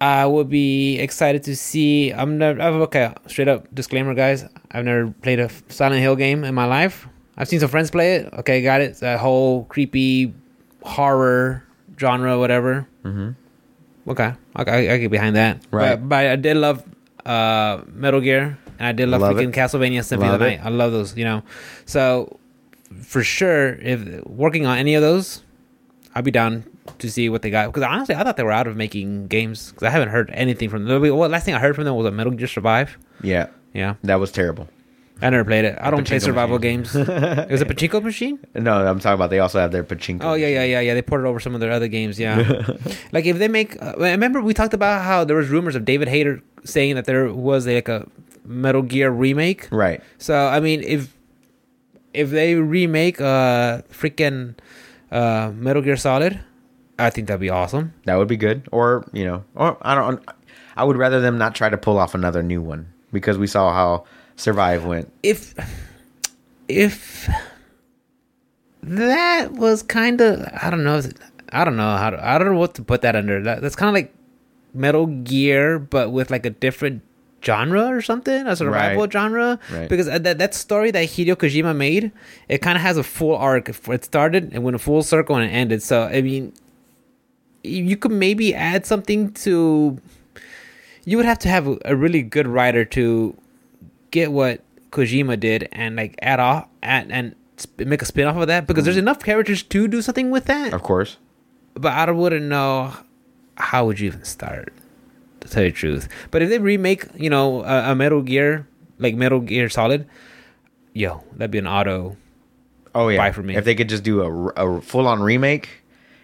I would be excited to see. I'm never okay. Straight up disclaimer, guys. I've never played a Silent Hill game in my life. I've seen some friends play it. Okay, got it. It's that whole creepy horror genre, whatever. Mm-hmm. Okay, I, I, I get behind that. Right. But, but I did love uh, Metal Gear, and I did love, Love freaking it. Castlevania Symphony of Love the it. Night. I love those. You know, so for sure, if working on any of those, I'd be down to see what they got. Because honestly, I thought they were out of making games. Because I haven't heard anything from them. Well, last thing I heard from them was a Metal Gear Survive. Yeah. Yeah, That was terrible. I never played it. I don't play survival machine. games. it was a pachinko machine. No, I'm talking about they also have their pachinko. Oh yeah, yeah, yeah, yeah. They ported over some of their other games. Yeah, like if they make. Uh, remember we talked about how there was rumors of David Hayter saying that there was like a Metal Gear remake. Right. So I mean, if if they remake uh freaking uh Metal Gear Solid, I think that'd be awesome. That would be good. Or, you know, or I don't I would rather them not try to pull off another new one because we saw how Survive went. If if that was kind of I don't know I don't know how to, I don't know what to put that under. That, that's kind of like Metal Gear, but with like a different genre or something, as a survival Right. genre. Right. Because uh, that that story that Hideo Kojima made, it kind of has a full arc. It started and went a full circle and it ended. So I mean, you could maybe add something to. You would have to have a, really good writer to get what Kojima did and like add off add, and make a spin off of that because there's enough characters to do something with that. Of course. But I wouldn't know how would you even start to tell you the truth. But if they remake, you know, a, a Metal Gear like Metal Gear Solid, yo, that'd be an auto. Oh yeah. buy for me. If they could just do a, full on remake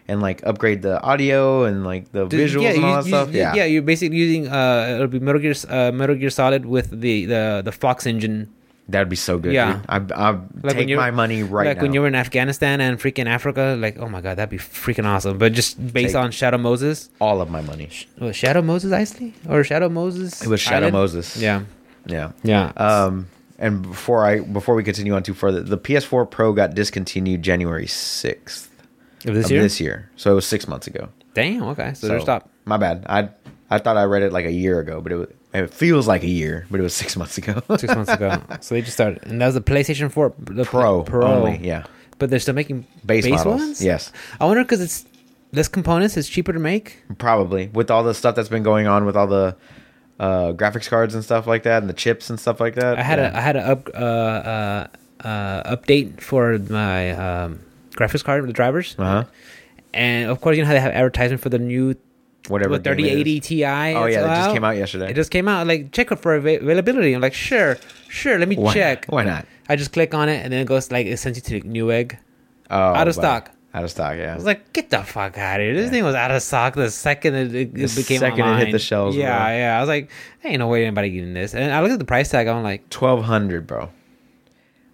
and like upgrade the audio and like the visuals and all that you- stuff. you- Yeah. yeah, you're basically using uh, it'll be Metal Gear, uh, Metal Gear Solid with the the the Fox engine. That'd be so good. Yeah. Dude. I I Like take my money right now. like now. when you were in Afghanistan and freaking Africa, like oh my god, that'd be freaking awesome. But just based Take- on Shadow Moses, all of my money. Was Shadow Moses Isley or Shadow Moses? It was Shadow Island? Moses. Yeah, Yeah. yeah. Um, and before I before we continue on too further, the PS4 Pro got discontinued January sixth of this of year. this year, so it was six months ago. Damn. Okay, so, So stopped. My bad. I I thought I read it like a year ago, but it was, it feels like a year, but it was six months ago. Six months ago, so they just started, and that was the PlayStation Four, the Pro, Pro. only, yeah, But they're still making base, base, models. ones. Yes, I wonder because it's less components, it's cheaper to make. probably with all the stuff that's been going on with all the uh, graphics cards and stuff like that, and the chips and stuff like that. I had yeah. a I had a up uh, uh, uh, update for my um, graphics card, the drivers, uh huh. and of course you know how they have advertisement for the new Whatever. what, game it is. 3080 Ti. Oh yeah, it just out. came out yesterday. It just came out. Like check it for availability. I'm like sure, sure. Let me Why- check. Why not? I just click on it and then it goes like it sends you to Newegg. Oh, Out of stock. Out of stock. Yeah. I was like, get the fuck out of here. This Yeah. thing was out of stock the second it, it, The became second it hit the shelves, Yeah, bro. yeah. I was like, ain't no way anybody getting this. And I looked at the price tag. I'm like, twelve hundred, bro.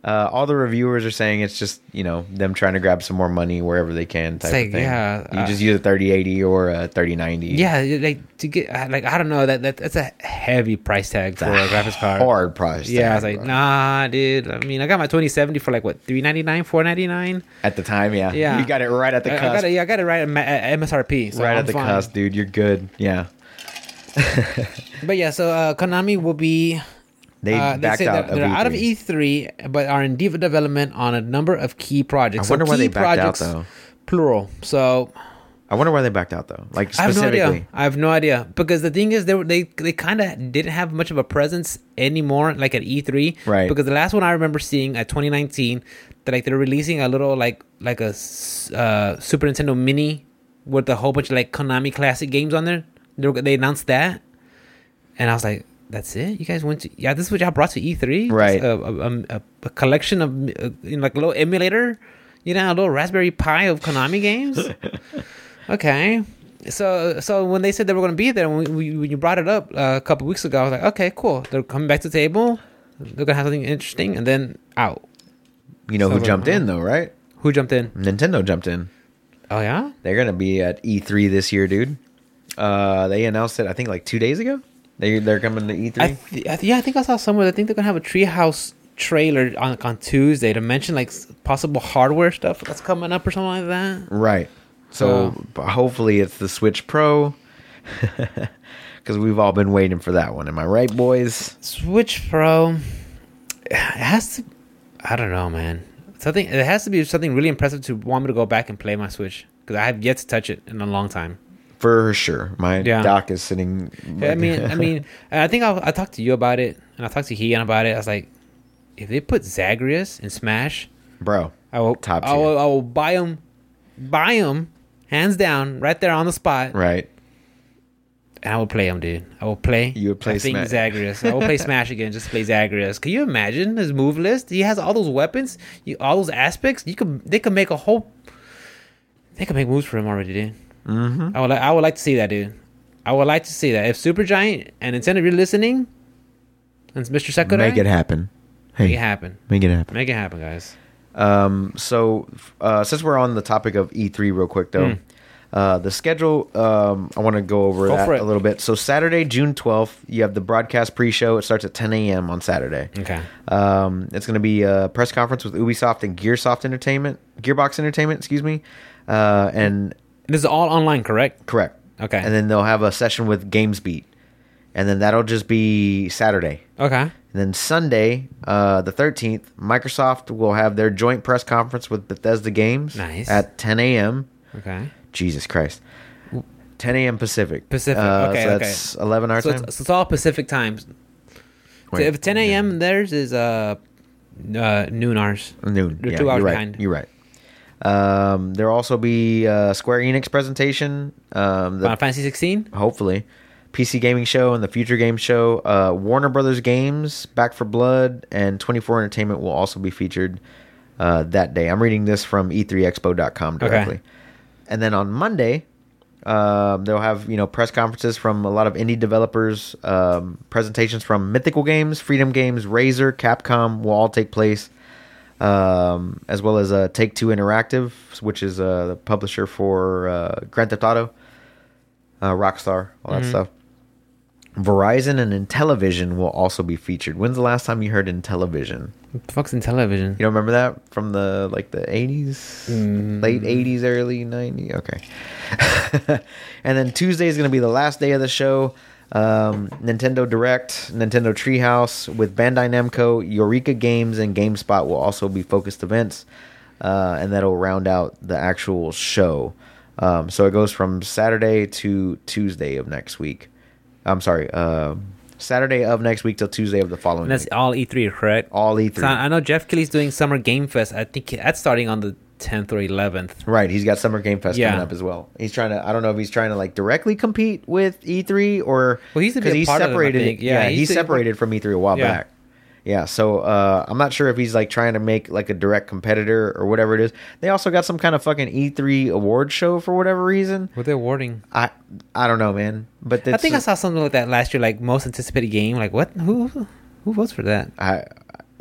Uh, all the reviewers are saying it's just you know them trying to grab some more money wherever they can. Type like, of thing. yeah, you uh, just use a thirty eighty or a thirty ninety. yeah, like to get uh, like I don't know that, that that's a heavy price tag for a graphics card. hard price. Yeah, I was like, bro. nah, dude. I mean, I got my 2070 for like what 399, 499. At the time, yeah, Yeah. you got it right at the I, I got it. Yeah, I got it right at, at MSRP. So right I'm at the fine. cusp, dude. You're good. Yeah, But yeah, so uh, Konami will be they uh, backed say out. They're, they're of out of E3. E3, but are in dev- development on a number of key projects. I wonder so why they backed out though. Plural. So I wonder why they backed out though. Like I have no specifically. idea. I have no idea because the thing is, they were, they they kind of didn't have much of a presence anymore, like at E3. Right. Because the last one I remember seeing at 2019, that like they're releasing a little like like a uh, Super Nintendo Mini with a whole bunch of like Konami classic games on there. They, they announced that, and I was like, "That's it? You guys went to yeah? This is what y'all brought to E3, Right. A, a, a, a collection of uh, know, like a little emulator, you know, a little Raspberry Pi of Konami games." okay. So so when they said they were going to be there, when, we, when you brought it up uh, a couple weeks ago, I was like, okay, cool. They're coming back to the table. They're gonna have something interesting, and then out. You know who jumped uh, in though, right? Who jumped in? Nintendo jumped in. Oh yeah, They're gonna be at E3 this year, dude. Uh, they announced it. I think like two days ago. They they're coming to E E3. I th- th- yeah, I think I saw somewhere. I think they're gonna have a Treehouse trailer on on Tuesday to mention like possible hardware stuff that's coming up or something like that. Right. So So- hopefully it's the Switch Pro. Because we've all been waiting for that one. Am I right, boys? Switch Pro, it has to. I don't know, man. Something it has to be something really impressive to want me to go back and play my Switch because I have yet to touch it in a long time. For sure. My Yeah. dock is sitting. I mean, I mean, I think I, I talked to you about it, and I talked to Hean about it. I was like, if they put Zagreus in Smash, bro. I will, Top I will, I will buy him, buy him, hands down, right there on the spot, Right. and I will play him, dude. I will play. You would play I think Smash. Zagreus. I will play Smash again, just play Zagreus. Can you imagine his move list? He has all those weapons, you, all those aspects. You could, they could make a whole. They could make moves for him already, dude. Mm-hmm. I would, I would like to see that, dude. I would like to see that. If Supergiant and Nintendo, you're listening, and it's Mr. Sakurai, Make it happen. make it happen. make it happen. Make it happen, guys. Um, so, uh, since we're on the topic of E3 real quick though, Mm. uh, the schedule, um, I want to go over Go that a little bit. So Saturday, June 12th, you have the broadcast pre-show. It starts at 10 a.m. on Saturday. Okay. Um, it's going to be a press conference with Ubisoft and Gearsoft Entertainment, Gearbox Entertainment, excuse me. Uh, and This is all online, correct? correct. Okay. And then they'll have a session with GamesBeat. And then that'll just be Saturday. Okay. And then Sunday, uh, the 13th, Microsoft will have their joint press conference with Bethesda Games Nice. at 10 a.m. Okay. Jesus Christ. 10 a.m. Pacific. Pacific, Uh, okay, so okay. that's 11 our So time. it's, so it's all Pacific times. So if 10 a.m. theirs is uh, uh noon ours. Noon. They're yeah, two hours you're right. behind. You're right. Um, there'll also be a Square Enix presentation. Um, the Final Fantasy 16. hopefully PC Gaming Show and the Future Games Show. Uh, Warner Brothers Games, Back 4 Blood, and 24 Entertainment will also be featured. uh, that day. I'm reading this from E e3expo.com Okay. directly. And then on Monday, um, they'll have you know press conferences from a lot of indie developers, um, presentations from Mythical Games, Freedom Games, Razer, Capcom will all take place, um, as well as uh, Take Two Interactive, which is uh, the publisher for uh, Grand Theft Auto, uh, Rockstar, all that stuff. Verizon and Intellivision will also be featured. When's the last time you heard Intellivision? What the fuck's Intellivision? You don't remember that from the like the eighties, Mm. late eighties, early nineties. Okay. and then Tuesday is going to be the last day of the show. Um, Nintendo Direct, Nintendo Treehouse with Bandai Namco, Eureka Games, and GameSpot will also be focused events, uh, and that'll round out the actual show. Um, so it goes from Saturday to Tuesday of next week. I'm sorry, um Saturday of next week till Tuesday of the following. And that's week. all E3, correct? all E3. So I I know Geoff Keighley's doing Summer Game Fest. I think that's starting on the 10th or 11th. Right, he's got Summer Game Fest Yeah. coming up as well. He's trying to. I don't know if he's trying to like directly compete with E3 or Well, he used to be because he's of them, separated. Yeah, Yeah, he he's to- separated from E3 a while Yeah. back. Yeah, so uh, I'm not sure if he's like trying to make like a direct competitor or whatever it is. They also got some kind of fucking E3 award show for whatever reason. What they're awarding. I I don't know, man. But I think I saw something like that last year, like most anticipated game. Like what? Who who votes for that? I,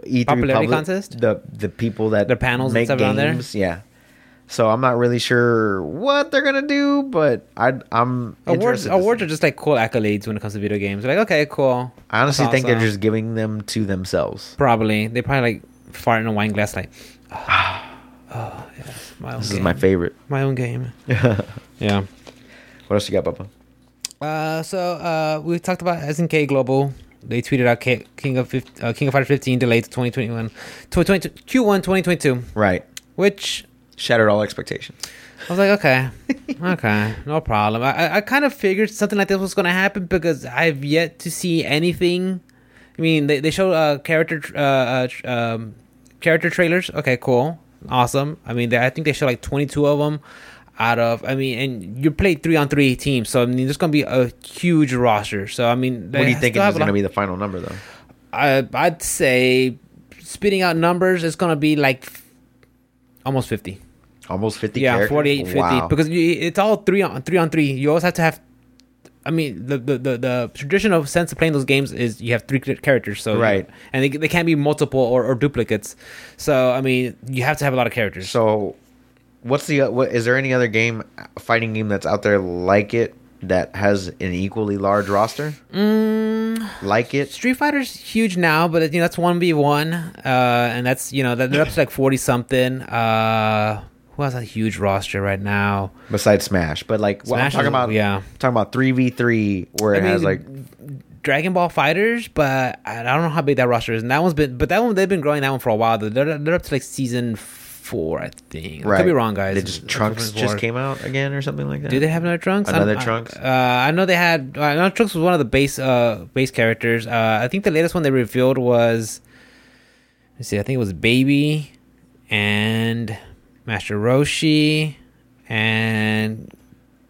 E3 Popularity public- contest? The the people that The panels and make stuff on there? games, yeah. So I'm not really sure what they're gonna do, but I I'm Awards awards are just like cool accolades when it comes to video games. Like okay, cool. I honestly That's think they're just giving them to themselves. Probably they probably like fart in a wine glass. Like oh, yes, my own This game. is my favorite. my own game. Yeah. What else you got, Papa? Uh, so uh, we talked about SNK Global. They tweeted out King of 50, uh, King of Fighters 15 delayed to 2021, 2022 Q1 2022, Right. which Shattered all expectations. I was like, okay, okay, no problem. I, I, kind of figured something like this was going to happen because I've yet to see anything. I mean, they, they showed uh, character uh, uh, um, character trailers. Okay, cool, awesome. I mean, they, I think they showed like 22 of them out of. I mean, and you play three on three teams, so I mean, there's going to be a huge roster. So I mean, What do you think is going to be the final number, though? I, I'd say spitting out numbers going to be like almost 50 Almost 50 yeah characters? 48 50 Wow. because you, it's all three on three on three you always have to have i mean the the, the, the traditional sense of playing those games is you have three characters so Right. and they, they can't be multiple or, or duplicates so i mean you have to have a lot of characters So, what's the uh, what is there any other game fighting game that's out there like it that has an equally large roster? mm, Like it? street fighter's huge now but you know that's 1v1 uh and that's you know that- they're up to like 40 something uh who has a huge roster right now Besides Smash, but like what I'm talking is- about, yeah. talking about three v three, where it I mean, has like Dragon Ball FighterZ, but I I don't know how big that roster is. And that one's been, but that one they've been growing that one for a while. They're they're up to like season four, I think. I right. could be wrong, guys. They just It's Trunks just four. came out again or something like that. Do they have another Trunks? Another I'm- I- Trunks? Uh, I know they had. I know Trunks was one of the base uh base characters. Uh, I think the latest one they revealed was. Let's see. I think it was Baby, and Master Roshi, and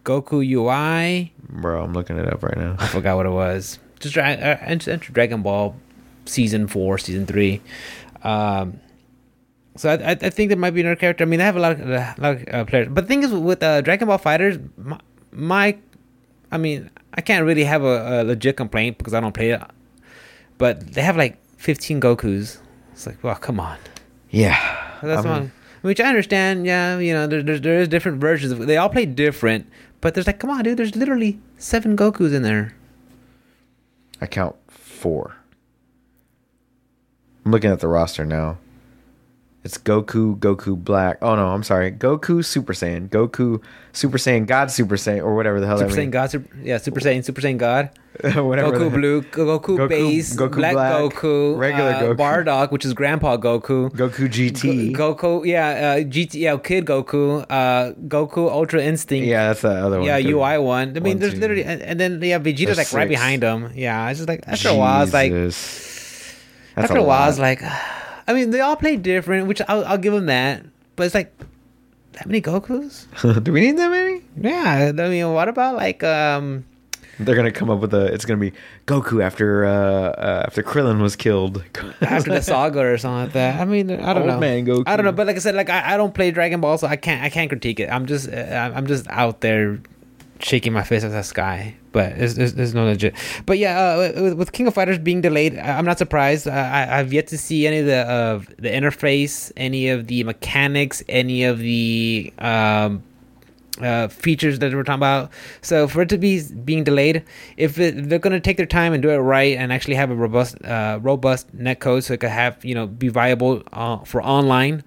Goku UI. Bro, I'm looking it up right now. I forgot what it was. Just dra- uh, enter, enter Dragon Ball season four, season three. Um, so I, I, I think there might be another character. I mean, they have a lot of, a lot of uh, players, but the thing is with uh, Dragon Ball FighterZ, my, my, I mean, I can't really have a, a legit complaint because I don't play it. But they have like 15 Gokus. It's like, well, come on. Yeah, That's I mean, one. Which I understand. Yeah, you know, there, there, there is different versions. of They all play different, but there's like, come on, dude. There's literally seven Gokus in there. I count four. I'm looking at the roster now. It's Goku, Goku Black. Oh no, I'm sorry. Goku Super Saiyan, Goku Super Saiyan God Super Saiyan, or whatever the hell it is. Super Saiyan means. God, Super, yeah, Super Saiyan, Super Saiyan God, whatever. Goku Blue, Goku, Goku- Base, Goku Black Black, Goku, regular uh, Goku. Bardock, which is Grandpa Goku, Goku GT. Go- Goku, yeah, uh, GT, yeah, Kid Goku, uh, Goku Ultra Instinct, yeah, that's the other one. yeah, Goku. UI one. I mean, One, there's two. literally, and, and then yeah, Vegeta's There's like right behind him. Yeah, it's just like after a while, it's like That's after a, while, lot. it's like, I mean, they all play different, which I'll, I'll give them that, but it's like that many Gokus. do we need that many? Yeah, I mean, what about like um, They're gonna come up with a. It's gonna be Goku after uh, uh after Krillin was killed. after the saga or something like that. I mean, I don't Old know. man Goku. I don't know, but like I said, like I, I don't play Dragon Ball, so I can't I can't critique it. I'm just uh, I'm just out there shaking my fist at the sky. But it's, it's, no legit. But yeah, uh, with, King of Fighters being delayed, I'm not surprised. I, I've yet to see any of the uh, the interface, any of the mechanics, any of the um, uh, features that we're talking about. So for it to be being delayed, if, it, if they're going to take their time and do it right and actually have a robust uh, robust net code, so it could have you know be viable uh, for online.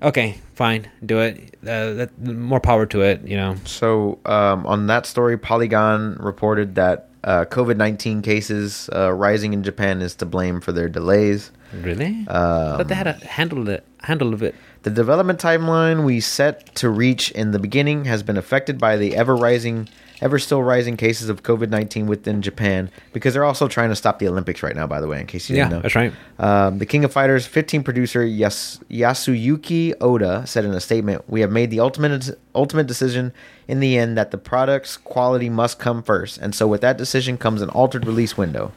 Okay, fine, do it. Uh, that, more power to it. You know. So um, on that story, Polygon reported that uh, COVID nineteen cases uh, rising in Japan is to blame for their delays. Really? but they had Um, a handle it handle of it. The development timeline we set to reach in the beginning has been affected by the ever rising, ever still rising cases of COVID nineteen within Japan because they're also trying to stop the Olympics right now. By the way, in case you Yeah, didn't know, that's right. Um, the King of Fighters 15 producer Yas- Yasuyuki Oda said in a statement, "We have made the ultimate ultimate decision in the end that the product's quality must come first, and so with that decision comes an altered release window."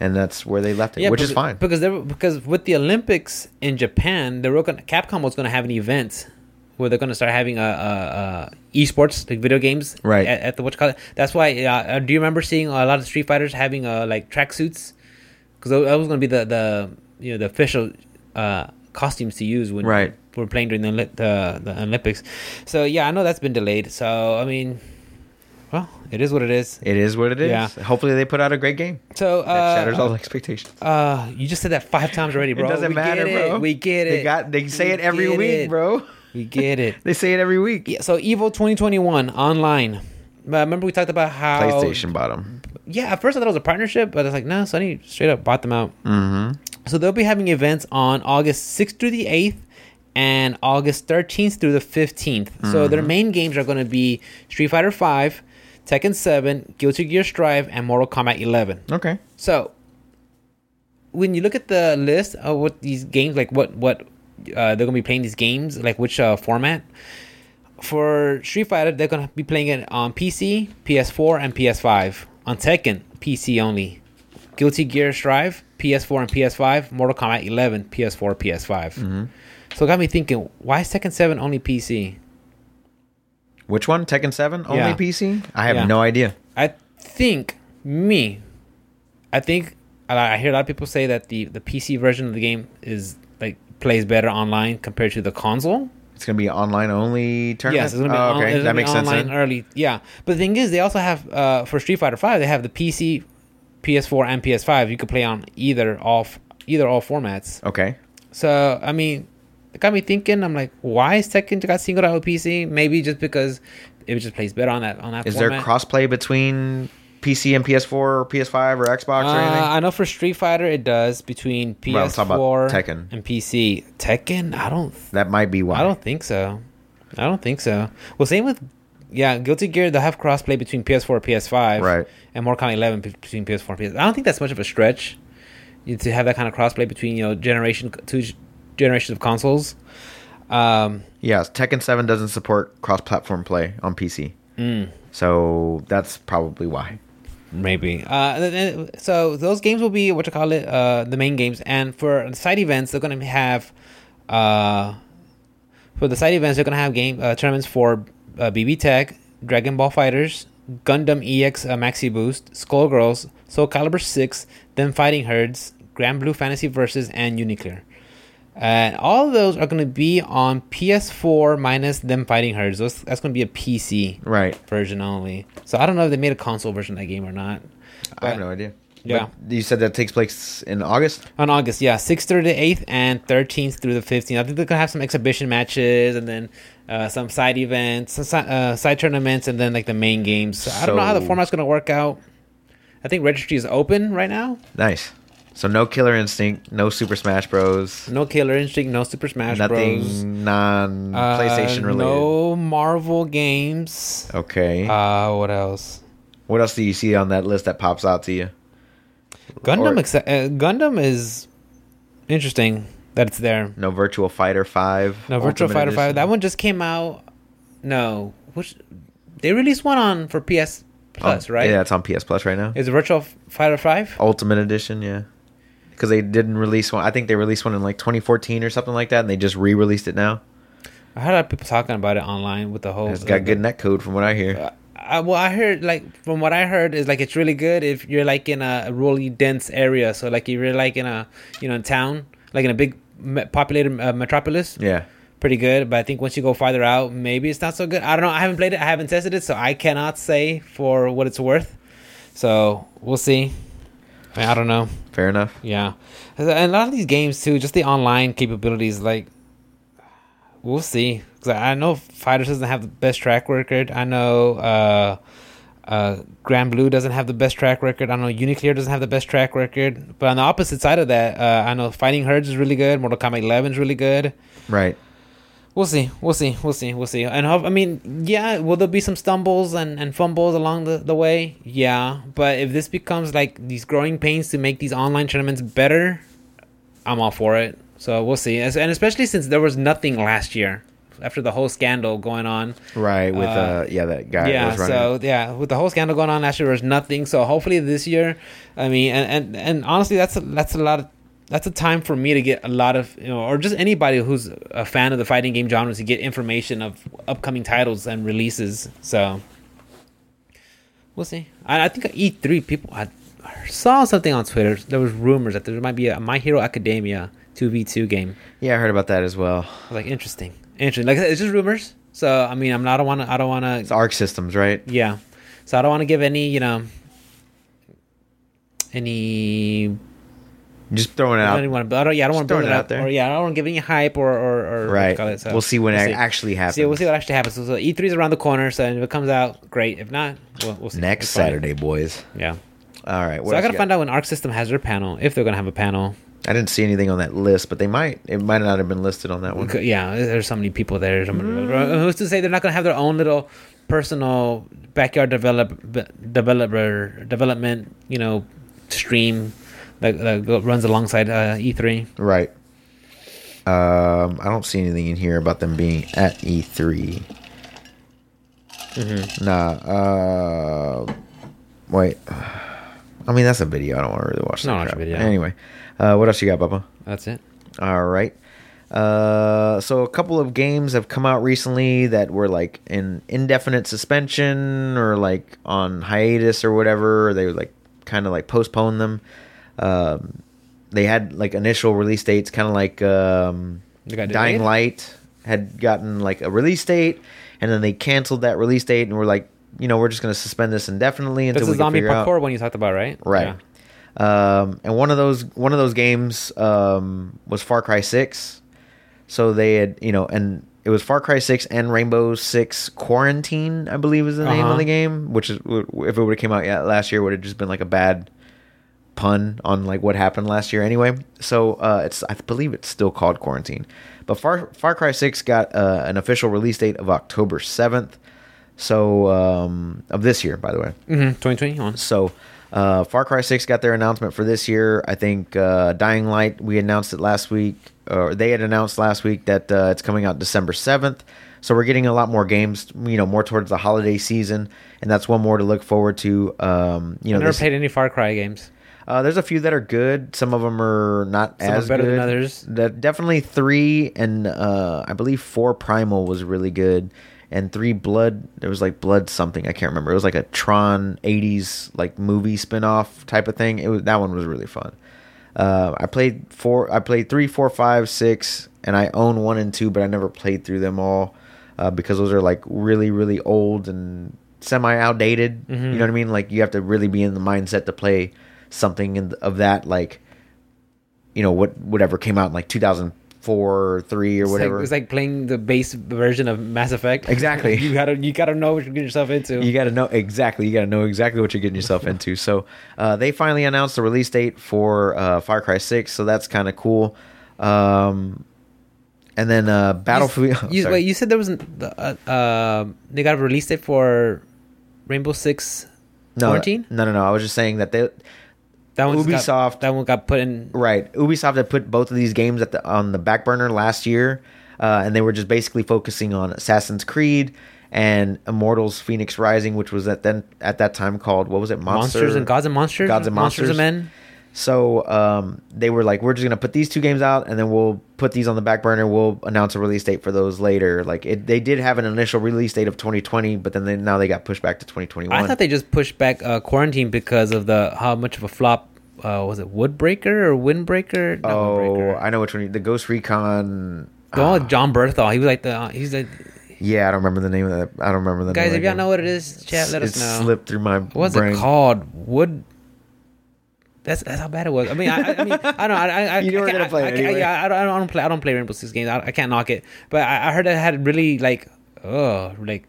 And that's where they left it, yeah, which is fine. because they were, because with the Olympics in Japan, they were gonna, Capcom was going to have an event where they're going to start having a, a, a esports like video games Right. at, at the what you call it. That's why. Uh, do you remember seeing a lot of Street Fighters having uh, like tracksuits? Because that was going to be the the you know the official uh, costumes to use when Right. we're playing during the, the the Olympics. So yeah, I know that's been delayed. So I mean, well, it is what it is. It is what it is. Yeah. Hopefully, they put out a great game So that uh, shatters all expectations. uh, you just said that five times already, bro. it doesn't We matter, get it. bro. We get it. They got. They say We it every week, it. bro. We get it. They say it every week. yeah, so Evo 2021 online. Uh, remember we talked about how PlayStation bottom. Yeah, at first I thought it was a partnership, but it's like no, Sony straight up bought them out. Mm-hmm. So they'll be having events on August 6th through the 8th and August 13th through the 15th. So their main games are going to be Street Fighter 5, Tekken 7, Guilty Gear Strive, and Mortal Kombat 11. Okay. So when you look at the list of what these games, like what what uh, they're gonna be playing these games, like which uh, format. For Street Fighter, they're gonna be playing it on PC, PS4, and PS5. On Tekken, PC only. Guilty Gear Strive, PS4 and PS5. Mortal Kombat 11, PS4, PS5. So it got me thinking, why is Tekken 7 only PC? Which one? Tekken Seven only Yeah. PC? I have Yeah. no idea. I think me. I think I hear a lot of people say that the the PC version of the game is plays better online compared to the console. It's gonna be online only tournament. Yes, it's gonna be, oh, on, okay, it's that gonna be makes sense. Then. early. Yeah, but the thing is, they also have uh, for Street Fighter Five, they have the PC, PS4, and PS5. You could play on either all either all formats. Okay. So I mean, it got me thinking. I'm like, why is Tekken got singled out with PC? Maybe just because it just plays better on that on that. Is there crossplay between PC and PS4 or PS5 or Xbox or Uh, anything? I know for Street Fighter it does between PS4 Well, Tekken. and PC. Tekken, I don't, that might be why. I don't think so. I don't think so. Well, same with yeah, Guilty Gear. They have crossplay between PS4 and PS5, Right. And Mortal Kombat 11 between PS4 and PS. I don't think that's much of a stretch to have that kind of crossplay between you know generation two generations of consoles. Um, Yes, Tekken 7 doesn't support cross-platform play on PC. mm, So that's probably why. Maybe. Uh, so those games will be what you call it, uh, the main games, and for side events, they're gonna have, uh, for the side events, they're gonna have game uh, tournaments for uh, BBTag, Dragon Ball FighterZ, Gundam EX uh, Maxi Boost, Skullgirls, Soul Calibur Six, Them's Fighting Herds, Granblue Fantasy Versus, and UNICLR. And all of those are going to be on PS4 minus them fighting herds. Those, that's going to be a PC Right. version only. So I don't know if they made a console version of that game or not. I have no idea. Yeah. But you said that takes place in August? On August, yeah, 6th through the 8th and 13th through the 15th. I think they're going to have some exhibition matches and then uh, some side events, some si- uh, side tournaments, and then like the main games. So I don't know how the format's going to work out. I think registry is open right now. Nice. So no Killer Instinct, no Super Smash Bros. No Killer Instinct, no Super Smash nothing Bros. non Uh, PlayStation related. No Marvel games. Okay. Uh, what else? what else do you see on that list that pops out to you? Gundam. Or- uh, Gundam is interesting that it's there. No Virtual Fighter 5. No, Virtual Ultimate Fighter Five. That one just came out. No, which they released one on for PS Plus, Um, right? Yeah, it's on PS Plus right now. Is it Virtual Fighter Five? Ultimate Edition, yeah. Because they didn't release one. I think they released one in like 2014 or something like that, and they just re-released it now. I heard a lot of people talking about it online with the whole. It's got good net code from what I hear. Uh, I, well, I heard like from what I heard is like it's really good if you're like in a really dense area. So like if you're like in a you know in town, like in a big populated uh, metropolis, Yeah. pretty good. But I think once you go farther out, maybe it's not so good. I don't know. I haven't played it. I haven't tested it, so I cannot say for what it's worth. So we'll see. I, don't know. Fair enough. Yeah, and a lot of these games too, just the online capabilities. Like, we'll see. 'Cause I know Fighters doesn't have the best track record. I know uh, uh, Granblue doesn't have the best track record. I know UNICLR doesn't have the best track record. But on the opposite side of that, uh, I know Fighting Herds is really good. Mortal Kombat 11 is really good. Right. We'll see. We'll see. We'll see. We'll see. And hope, I mean, yeah, will there be some stumbles and, and fumbles along the, the way? Yeah. But if this becomes like these growing pains to make these online tournaments better, I'm all for it. So we'll see. And especially since there was nothing last year after the whole scandal going on. Right. With Uh, uh, yeah, that guy. yeah. was running. So yeah, with the whole scandal going on last year, there was nothing. So hopefully this year, I mean, and and, and honestly, that's a, that's a lot of that's a time for me to get a lot of you know, or just anybody who's a fan of the fighting game genre to get information of upcoming titles and releases. So we'll see. I, I think at E3 people I saw something on Twitter. There was rumors that there might be a My Hero Academia two v two game. yeah, I heard about that as well. I was like, interesting, interesting. Like it's just rumors. So I mean, I'm not. I don't want to. I don't want to It's Arc Systems, right? yeah. So I don't want to give any, you know, any. Just throwing it I out. don't want to. I don't. Yeah, I don't want to build it it out there. Or yeah, I don't want to give any hype or or, or Right. it, so we'll see when it see. actually happens. See, we'll see what actually happens. So, so E3 is around the corner. So if it comes out, great. If not, we'll, we'll see. Next. Saturday, boys. Yeah. All right. So I gotta find out when Arc System has their panel, if they're gonna have a panel. I didn't see anything on that list, but they might. It might not have been listed on that one. Yeah, there's so many people there. Mm. Who's to say they're not gonna have their own little personal backyard develop developer development, you know, stream that, that runs alongside uh, E3. Right. Um, I don't see anything in here about them being at E3. Mm-hmm. Nah. Uh, wait. I mean, that's a video. I don't want to really watch that. No, watch a video. Anyway, uh, what else you got, Bubba? That's it. All right. Uh, so a couple of games have come out recently that were like in indefinite suspension or like on hiatus or whatever. They were like kind of like postponed them. Um, they had like initial release dates, kind of like um, Dying? Light had gotten like a release date, and then they canceled that release date and were like, you know, we're just going to suspend this indefinitely until This we zombie figure out. parkour one you talked about, right? Right. Um, and one of those one of those games um, was Far Cry Six. So they had you know, and it was Far Cry Six and Rainbow Six Quarantine, I believe is the name Uh-huh. of the game. Which is if it would have came out yeah, last year, would have just been like a bad pun on like what happened last year anyway. So uh, it's I believe it's still called Quarantine. But Far Far Cry Six got uh, an official release date of October seventh. So um, of this year, by the way. Mm-hmm. 2021. So, uh, Far Cry 6 got their announcement for this year. I think uh, Dying Light, we announced it last week, or they had announced last week that uh, it's coming out December 7th. So, we're getting a lot more games, you know, more towards the holiday season. And that's one more to look forward to. Um, you know, I've never this- played any Far Cry games. Uh, there's a few that are good. Some of them are not Some are as better than others. That definitely three and uh, I believe four Primal was really good, and three Blood. There was like Blood something I can't remember. It was like a Tron '80s like movie spin-off type of thing. It was that one was really fun. Uh, I played four. I played three, four, five, six, and I own one and two, but I never played through them all uh, because those are like really, really old and semi outdated. Mm-hmm. You know what I mean? Like you have to really be in the mindset to play something in, of that, like you know what whatever came out in like 2004 or three or It's whatever. Like, it's like playing the base version of Mass Effect. Exactly. you gotta you gotta know what you're getting yourself into. you got to know exactly. You got to know exactly what you're getting yourself into. So uh, they finally announced the release date for uh, Far Cry Six. So that's kind of cool. Um, and then uh, Battlefield. You, sorry. wait, you said there was an, uh, uh, they got a release date for Rainbow Six no, Quarantine. no, no, no. I was just saying that they That one Ubisoft- that one got put in. Right. Ubisoft had put both of these games at the on the back burner last year, uh, and they were just basically focusing on Assassin's Creed and Immortals: Fenyx Rising, which was at then at that time called what was it? Monster? Monsters and Gods and Monsters. Gods and Monsters and Men. So um, they were like, we're just gonna put these two games out, and then we'll put these on the back burner. We'll announce a release date for those later. Like it, they did have an initial release date of 2020, but then they, now they got pushed back to 2021. I thought they just pushed back uh, quarantine because of the how much of a flop uh, was it Woodbreaker or Windbreaker? Not oh, Windbreaker. I know which one. you- The Ghost Recon. The one with Jon Bernthal. He was like the he's like yeah, I don't remember the name of that. I don't remember the guys. name. If y'all know what it is, chat, let us know. slipped through my What's brain. it called? Wood. That's that's how bad it was. I mean, I, I mean, I don't know. I, I, You I were gonna play it anyway. Yeah, I don't, I don't play. I don't play Rainbow Six games. I, I can't knock it, but I, I heard it had really like, oh, like.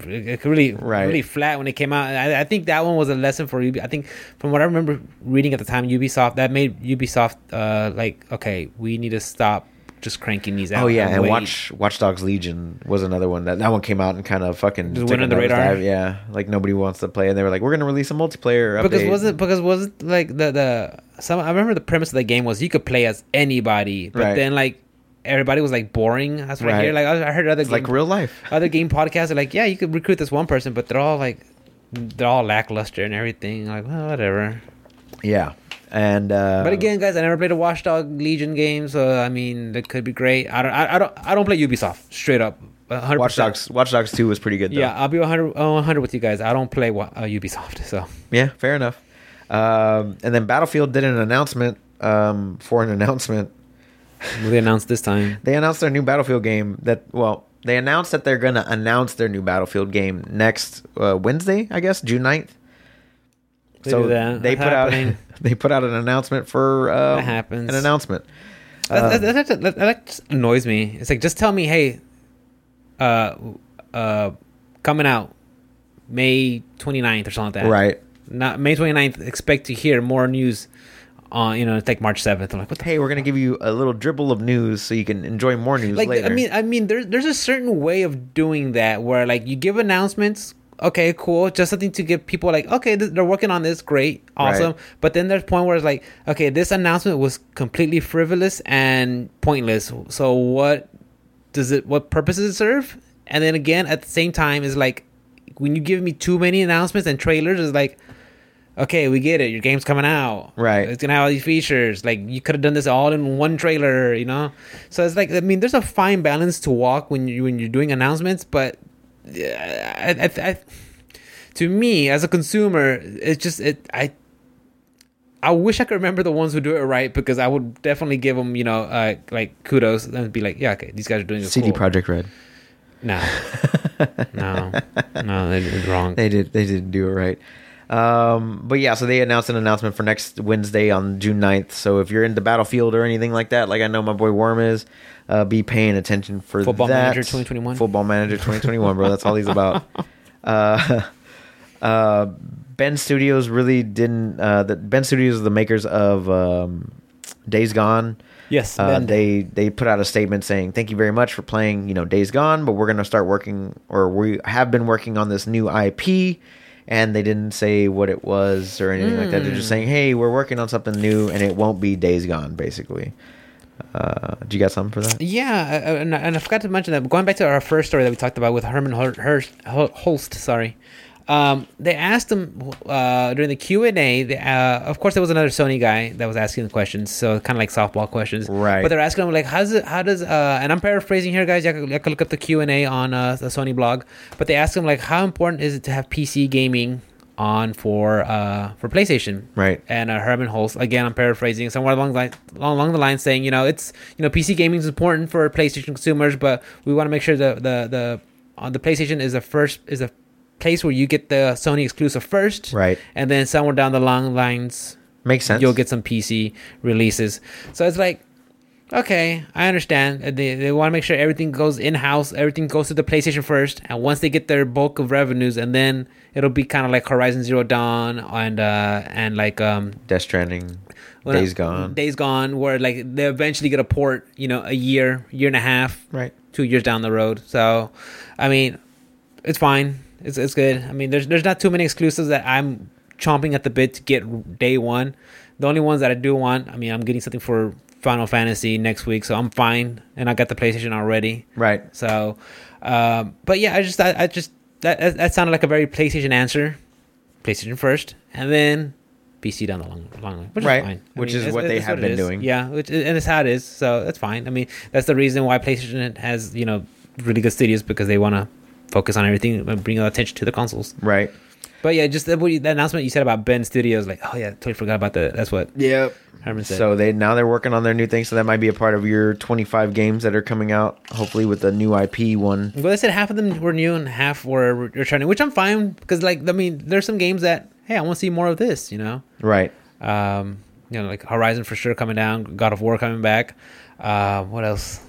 it Really, Right. really flat when it came out. I, I think that one was a lesson for Ubisoft. I think, from what I remember reading at the time, Ubisoft that made Ubisoft uh, like, okay, we need to stop just cranking these out. Oh yeah, and. Watch Watch Dogs Legion was another one that that one came out and kind of fucking Just went under the radar? nosedive. Yeah, like nobody wants to play, and they were like, "We're gonna release a multiplayer update." because wasn't because wasn't like the the some I remember the premise of the game was you could play as anybody, but Right. then like everybody was like boring. That's what I Right. hear. Like I I heard other It's game, like real life. other game podcasts are like, yeah, you could recruit this one person, but they're all like they're all lackluster and everything. Like well, whatever. Yeah, and uh, but again, guys, I never played a Watch Dogs Legion game, so I mean that could be great. I don't I, I don't I don't play Ubisoft straight up. 100%. Watch Dogs Watch Dogs Two was pretty good. Though. Yeah, I'll be 100, uh, 100 with you guys. I don't play uh, Ubisoft, so yeah, fair enough. Um, and then Battlefield did an announcement um, for an announcement. they announced this time. They announced their new Battlefield game. That well, they announced that they're gonna announce their new Battlefield game next uh, Wednesday, I guess, June 9th. They so they put happening. out they put out an announcement for uh, That happens. an announcement. That, that, that, that, that just annoys me. It's like just tell me, hey, uh, uh, coming out May 29th or something like that. right. Not May 29th. Expect to hear more news on you know it's like March 7th. I'm like, what the Hey, we're gonna give you a little dribble of news so you can enjoy more news like later. I mean I mean there's there's a certain way of doing that where like you give announcements okay cool just something to give people like okay th- they're working on this great awesome. Right. but then there's a point where it's like okay this announcement was completely frivolous and pointless. So what does it what purpose does it serve? And then again at the same time is like when you give me too many announcements and trailers it's like okay we get it your game's coming out. Right. it's gonna have all these features. Like you could have done this all in one trailer you know? So it's like i mean there's a fine balance to walk when you when you're doing announcements but I, I, I, to me as a consumer it's just it i I wish I could remember the ones who do it right because I would definitely give them, you know, uh, like kudos and be like, yeah, okay, these guys are doing it CD cool. Project Red. No, no, no, they did it wrong. They did. They didn't do it right. Um, but yeah, so they announced an announcement for next Wednesday on June 9th. So if you're in the Battlefield or anything like that, like I know my boy Worm is, uh, be paying attention for the Football that. Manager 2021. Football Manager 2021, bro. That's all he's about. Uh, uh, Bend Studios really didn't. Uh, the Bend Studios are the makers of um, Days Gone. Yes, Uh, they they put out a statement saying thank you very much for playing you know Days Gone, but we're gonna start working or we have been working on this new IP, and they didn't say what it was or anything like that. They're just Hmm. saying hey we're working on something new and it won't be Days Gone basically. Uh, do you got something for that? Yeah, uh, and, and I forgot to mention that. Going back to our first story that we talked about with Hermen Hur- Hur- Hul- Hulst, sorry. Um, they asked him uh, during the Q and A. Uh, of course, there was another Sony guy that was asking the questions, so kind of like softball questions. Right. But they're asking him like, "How's it? How does?" Uh, and I'm paraphrasing here, guys. You can, you can look up the Q and A on uh, the Sony blog. But they asked him like, "How important is it to have PC gaming on for uh, for PlayStation?" Right. and uh, Hermen Hulst. Again, I'm paraphrasing somewhere along the line, along the line, saying you know it's you know PC gaming is important for PlayStation consumers, but we want to make sure the the the on the PlayStation is the first is a place where you get the Sony exclusive first, Right. and then somewhere down the long lines Makes sense. you'll get some PC releases. So it's like. Okay, I understand. Uh, They, they want to make sure everything goes in house, everything goes to the PlayStation first, and once they get their bulk of revenues, and then it'll be kind of like Horizon Zero Dawn and uh and like um Death Stranding, well, Days Gone. Days Gone, where like they eventually get a port, you know, a year, year and a half, right. two years down the road. So, I mean, it's fine. It's it's good. I mean, there's there's not too many exclusives that I'm chomping at the bit to get day one. The only ones that I do want, I mean, I'm getting something for Final Fantasy next week, so I'm fine, and I got the PlayStation already. Right. So, um, but yeah, I just I, I just that, that sounded like a very PlayStation answer. PlayStation first, and then PC down the long, long line, which Right, is fine. I which is it's- what they it's have it been doing. Yeah, which and it's how it is. So that's fine. I mean, that's the reason why PlayStation has you know really good studios because they want to focus on everything and bring attention to the consoles. Right. But yeah, just the, what you- the announcement you said about Bend Studios, like, oh yeah, totally forgot about that. That's what Yep. Hermen said. So they now they're working on their new thing, so that might be a part of your 25 games that are coming out. Hopefully with the new IP one. Well, they said half of them were new and half were returning, which I'm fine because, like, I mean, there's some games that hey, I want to see more of this, you know. Right. Um, you know, like Horizon for sure coming down, God of War coming back. Uh, what else?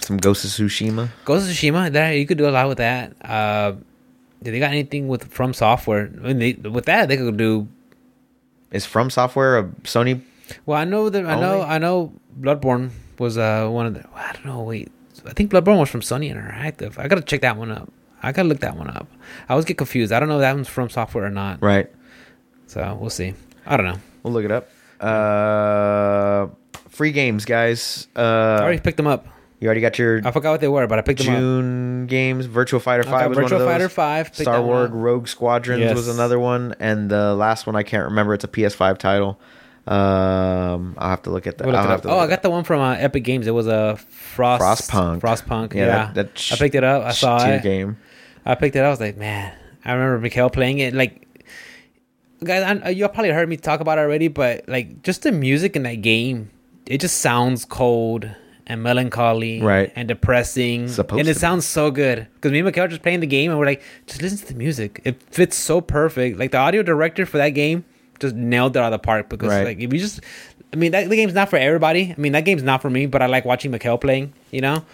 Some Ghost of Tsushima. Ghost of Tsushima. There, you could do a lot with that. Uh, did they got anything with From Software? I mean, they, with that, they could do. Is From Software a Sony? Well, I know that I know I know Bloodborne was uh one of the. I don't know. Wait, I think Bloodborne was from Sony Interactive. I gotta check that one up. I gotta look that one up. I always get confused. I don't know if that one's from software or not. Right. So we'll see. I don't know. We'll look it up. Uh, free games, guys. Uh, I already picked them up. You already got your I forgot what they were, but I picked. June games. Virtua Fighter I Five got was Virtua one of those. Fighter Five. picked Star that Wars. Rogue Squadrons Yes. was another one, and the last one I can't remember. It's a PS5 title. Um, I'll have to look at that. We'll look I'll it have up. to Oh, look I got the one from uh, Epic Games. It was a Frost Frostpunk. Frostpunk. Yeah, Yeah, that- that sh- I picked it up. I saw tier it. game. I picked it up. I was like, man, I remember Mikkel playing it. Like, guys, I, you probably heard me talk about it already, but like, just the music in that game, it just sounds cold and melancholy, Right. and depressing, Supposed and it be. sounds so good. Because me and Mikkel are just playing the game, and we're like, just listen to the music. It fits so perfect. Like the audio director for that game just nailed it out of the park. Because Right. like, if you just, I mean, that the game's not for everybody. I mean, that game's not for me, but I like watching Mikkel playing. You know.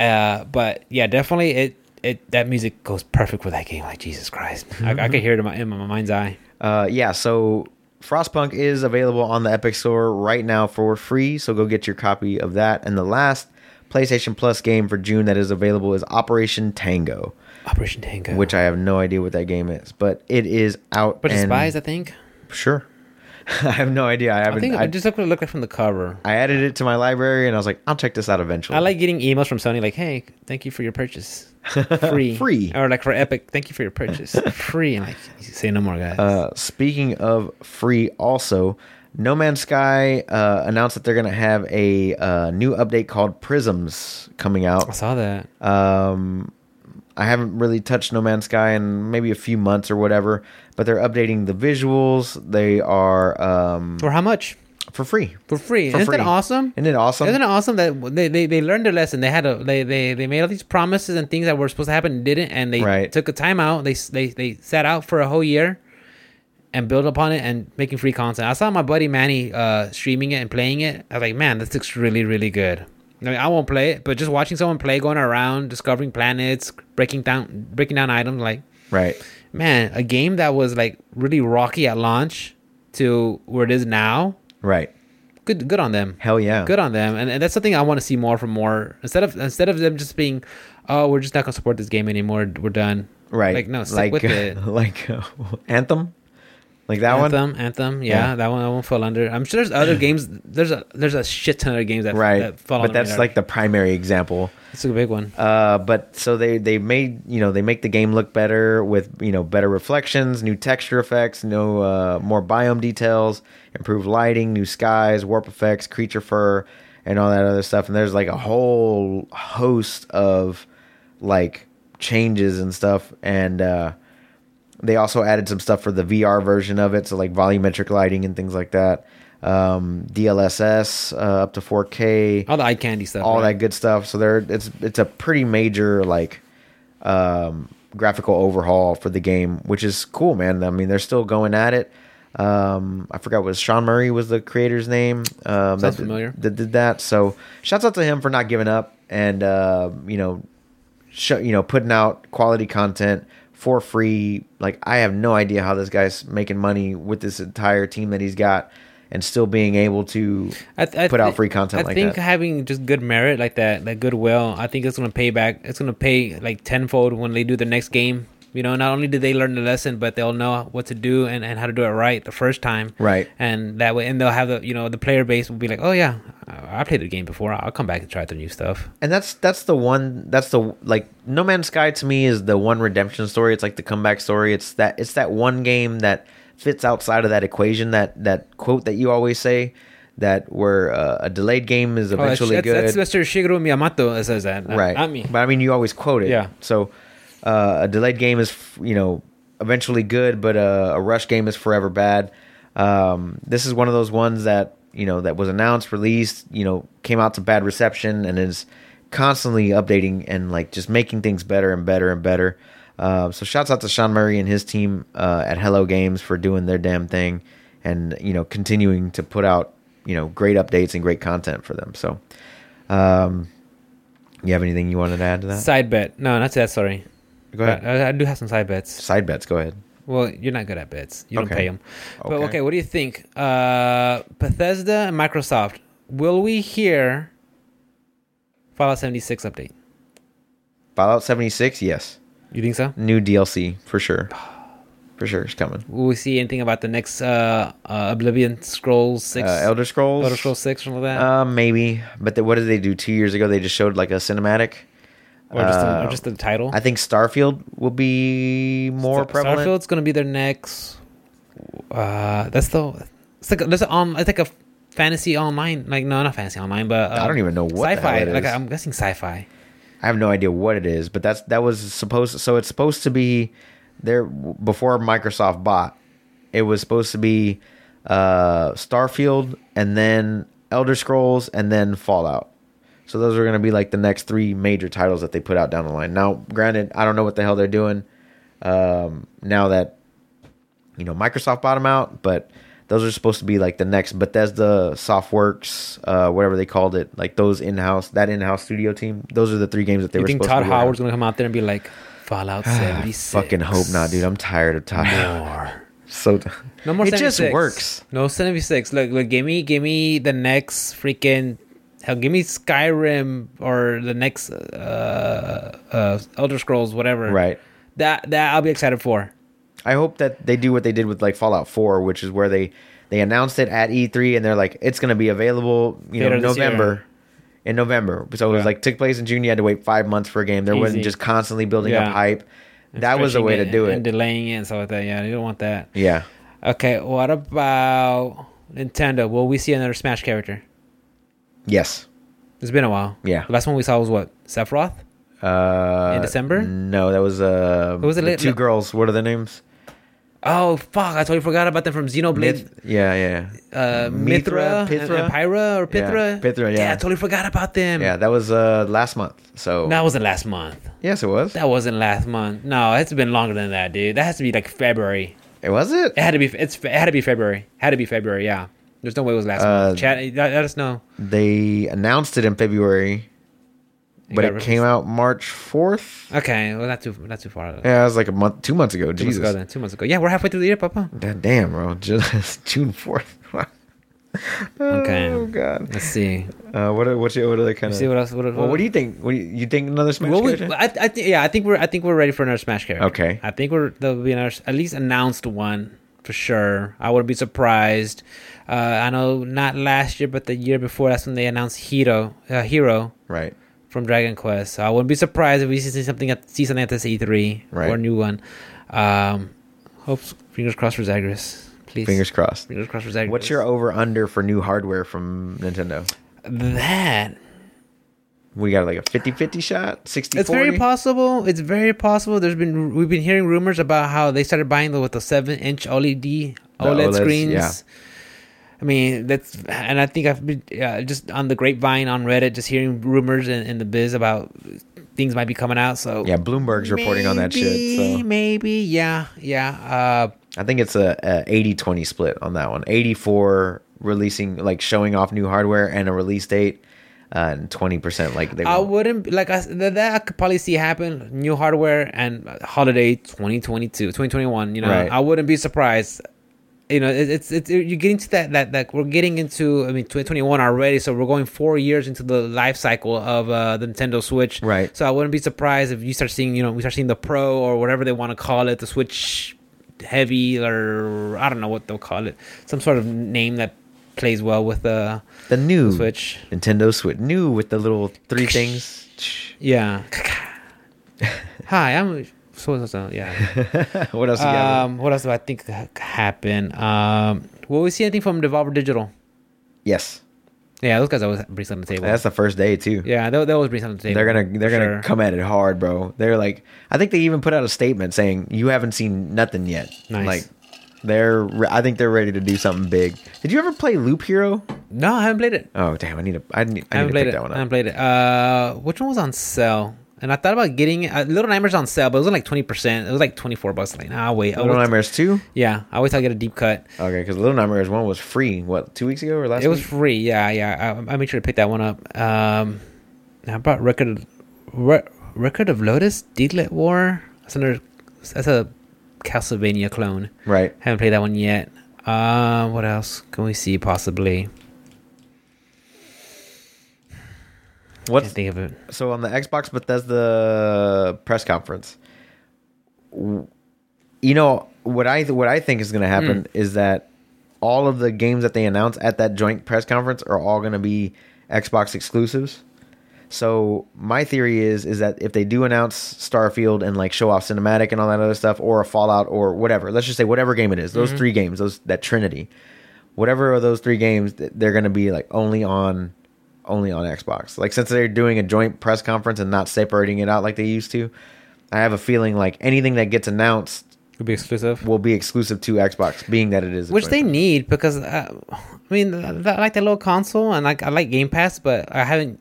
Uh, but yeah, definitely it it that music goes perfect with that game. Like Jesus Christ, I, I could hear it in my, in my mind's eye. Uh, yeah, so Frostpunk is available on the Epic Store right now for free, so go get your copy of that. And the last PlayStation Plus game for June that is available is Operation Tango, Operation Tango, which I have no idea what that game is, but it is out. but it's spies, I think. Sure. I have no idea. I I haven't. think I, I just look look at from the cover. I added it to my library and I was like, I'll check this out eventually. I like getting emails from Sony like, "Hey, thank you for your purchase, free, Free. or like for Epic, thank you for your purchase, free." And like, say no more, guys. Uh, speaking of free, also, No Man's Sky uh, announced that they're going to have a uh, new update called Prisms coming out. I saw that. Um, I haven't really touched No Man's Sky in maybe a few months or whatever, but they're updating the visuals. They are um, For how much? For free. For free. For Isn't free. that awesome? Isn't it awesome? Isn't it awesome that they, they, they learned their lesson? They had a they, they they made all these promises and things that were supposed to happen and didn't, and they Right. took a time out. They they they sat out for a whole year and built upon it and making free content. I saw my buddy Manny uh, streaming it and playing it. I was like, man, this looks really really good. I mean, I won't play it, but just watching someone play, going around, discovering planets, breaking down breaking down items, like right. man, a game that was like really rocky at launch to where it is now. Right. Good good on them Hell yeah. good on them and, and that's something i want to see more from more instead of instead of them just being oh we're just not gonna support this game anymore we're done Right. like no stick like with it like uh, Anthem. Like that one. anthem anthem yeah, Yeah. that one that won't fall under i'm sure there's other games there's a there's a shit ton of games that, Right. that but that's radar. like the primary example. it's a big one Uh, but so they they made you know they make the game look better with you know better reflections, new texture effects, no uh, more biome details, improved lighting, new skies, warp effects, creature fur, and all that other stuff. And there's like a whole host of like changes and stuff. And uh, they also added some stuff for the VR version of it, so like volumetric lighting and things like that. Um, DLSS uh, up to 4K all the eye candy stuff all right? that good stuff. So there, it's it's a pretty major like um, graphical overhaul for the game, which is cool, man. I mean, they're still going at it. Um, I forgot what Sean Murray was the creator's name. Um, Sounds that, familiar. That did that. So shouts out to him for not giving up and uh, you know, show, you know, putting out quality content for free. Like I have no idea how this guy's making money with this entire team that he's got. And still being able to I, th- I put out free content I like think that. having just good merit like that, that goodwill, I think it's gonna pay back. It's gonna pay like tenfold when they do the next game. You know, not only did they learn the lesson, but they'll know what to do and, and how to do it right the first time. Right. And that way, and they'll have the you know the player base will be like, oh yeah, I played the game before. I'll come back and try the new stuff. And that's that's the one that's the like No Man's Sky to me is the one redemption story. It's like the comeback story. It's that it's that one game that fits outside of that equation that that quote that you always say that where uh, a delayed game is Oh, that's, eventually that's, good. that's Mr. Shigeru Miyamoto that says that. not- right. Not me. But I mean, you always quote it. Yeah. So uh, a delayed game is, you know, eventually good, but a, a rush game is forever bad. Um, this is one of those ones that you know that was announced, released, you know, came out to bad reception, and is constantly updating and like just making things better and better and better. Uh, so shouts out to Sean Murray and his team uh, at Hello Games for doing their damn thing, and you know continuing to put out you know great updates and great content for them. So, um, you have anything you wanted to add to that? Side bet. No, not that. Sorry. Go ahead. I, I do have some side bets. Side bets. Go ahead. Well, you're not good at bets. You don't pay them. But Okay. okay, what do you think? Uh, Bethesda and Microsoft. Will we hear Fallout 76 update? Fallout 76. Yes. You think so? New DLC for sure. For sure, it's coming. Will we see anything about the next uh, uh, Oblivion Scrolls 6? Uh, Elder Scrolls. Elder Scrolls 6 or something like that? Uh, maybe, but the, what did they do two years ago? They just showed like a cinematic. Or, just the, uh, or just the title? I think Starfield will be more Star- prevalent. Starfield's going to be their next. Uh, that's the. It's like, a, that's a, um, it's like a fantasy online. Like, no, not fantasy online, but. Uh, I don't even know what Sci fi. hell it Like. I'm guessing sci fi. I have no idea what it is, but that's that was supposed. So it's supposed to be there before Microsoft bought. It was supposed to be uh, Starfield and then Elder Scrolls and then Fallout. So those are going to be like the next three major titles that they put out down the line. Now, granted, I don't know what the hell they're doing um, now that you know Microsoft bought them out, but those are supposed to be like the next Bethesda Softworks, uh, whatever they called it, like those in-house that in-house studio team. Those are the three games that they You were think supposed Todd to be Howard's going to come out there and be like, Fallout 76? Fucking hope not, dude. I'm tired of Todd. More. So No more It just works. No 76. Look, look, give me, give me the next freaking. Hell, give me Skyrim or the next uh, uh, Elder Scrolls, whatever. right. That that I'll be excited for. I hope that they do what they did with like Fallout 4, which is where they they announced it at E3 and they're like it's going to be available, you know, Later this November. In November, so it was Yeah. like took place in June. You had to wait five months for a game. There wasn't just constantly building Yeah. up hype. And That was the way to do And it. delaying it and stuff like that. Yeah, you don't want that. Yeah, Okay, what about Nintendo? Will we see another Smash character? Yes, It's been a while. Yeah. The last one we saw was what? Sephiroth? uh, In December? No, that was uh, What was it the lit- two girls. What are their names? Oh, fuck. I totally forgot about them from Xenoblade. Myth- yeah, yeah, uh, Mythra, Mythra, Pythra? and Pyra or Pythra. Yeah, Pythra, yeah. I totally forgot about them. yeah. That was uh last month. So That wasn't last month. yes, it was. That wasn't last month. No, it's been longer than that, dude. That has to be like February. It was it. It had to be. It's. It had to be February. Had to be February. Yeah. There's no way it was last Uh, month. Chat. Let, us know. They announced it in February, You but it came out March fourth. Okay. Well, not too. Not too far. Yeah, it was like a month, two months ago. Two months ago. Then two months ago. Yeah, we're halfway through the year, Papa. God damn, bro, just June fourth. Okay. Oh god. Let's see. Uh, what are what, you, what they kind Let's see what else. What, Well, what do you think? What do you, you think another Smash Well, we, character? I, I think yeah, I think we're I think we're ready for another Smash character. Okay. I think we're there'll be another at least announced one for sure. I wouldn't be surprised. Uh, I know not last year, but the year before. That's when they announced Hero, uh, Hero right. from Dragon Quest. So I wouldn't be surprised if we see something at see something at this E3 Right. or a new one. Um, hopes fingers crossed for Zagreus, please. Fingers crossed. fingers crossed for Zagreus. What's your over under for new hardware from Nintendo? that? We got like a 50-50 shot, 60 It's very possible. It's very possible. There's been we've been hearing rumors about how they started buying the with the seven inch OLED OLED OLEDs, screens. yeah. I mean that's and I think I've been uh, just on the grapevine on Reddit, just hearing rumors in, in the biz about things might be coming out. So Yeah, Bloomberg's reporting on that shit. Maybe, So maybe, yeah, yeah. Uh, I think it's a, a 80-20 split on that one. 84 releasing, like showing off new hardware and a release date, uh, and 20% like they I wouldn't like I, that, that I could probably see happen. New hardware and holiday 2022, 2021. You know, Right. I wouldn't be surprised you know, it, it's it's you're getting to that that that we're getting into. I mean, 2021 already, so we're going four years into the life cycle of uh, the Nintendo Switch. Right. So I wouldn't be surprised if you start seeing, you know, we start seeing the Pro or whatever they want to call it, the Switch Heavy or I don't know what they'll call it, some sort of name that plays well with the The new Switch. Nintendo Switch, new with the little three things. Yeah. Hi, I'm so so so. Yeah. what else? Um, what else do I think ha- happened? Um, will we see anything from Devolver Digital? yes, Yeah, those guys always bring something to the table. that's the first day too. yeah, they, they always bring something to the table. They're gonna they're gonna come at it hard, bro. They're like, I think they even put out a statement saying you haven't seen nothing yet. Nice. Like, they're re- I think they're ready to do something big. Did you ever play Loop Hero? No, I haven't played it. Oh damn, I need to I need, I I haven't to played pick it. that one I haven't played it. Uh, which one was on sale? And I thought about getting it. Uh, Little Nightmares on sale, but it was like twenty percent. It was like twenty four bucks. Like, nah, I'll wait. I'll Little wait. Nightmares two. Yeah, I always tell get a deep cut. Okay, because Little Nightmares one was free. What two weeks ago or last? it was week? free. Yeah, yeah. I, I made sure to pick that one up. Um, how about record, Re- record of Lodoss, Deedlit War? That's another. That's a Castlevania clone. right. Haven't played that one yet. Um, what else can we see possibly? Can't think of it. so on the Xbox Bethesda press conference? You know what I what I think is going to happen Hmm. is that all of the games that they announce at that joint press conference are all going to be Xbox exclusives. So my theory is is that if they do announce Starfield and like show off cinematic and all that other stuff, or a Fallout or whatever, let's just say whatever game it is, those Mm-hmm. three games, those that Trinity, whatever of those three games, they're going to be like only on only on Xbox. Like since they're doing a joint press conference and not separating it out like they used to, I have a feeling like anything that gets announced will be exclusive. will be exclusive to Xbox, being that it is Which they need because uh, I mean I like that little console and like I like Game Pass, but I haven't.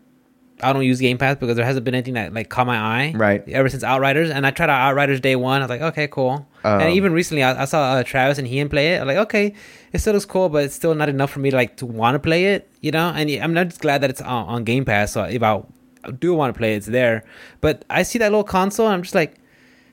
I don't use Game Pass because there hasn't been anything that like caught my eye. Right. Ever since Outriders, and I tried out Outriders day one. I was like, okay, cool. Um, and even recently, I, I saw uh, Travis and Ian play it. I'm like, okay, it still looks cool, but it's still not enough for me to like to want to play it. You know, and I'm not just glad that it's on, on Game Pass. So if I do want to play, it, it's there. But I see that little console, and I'm just like.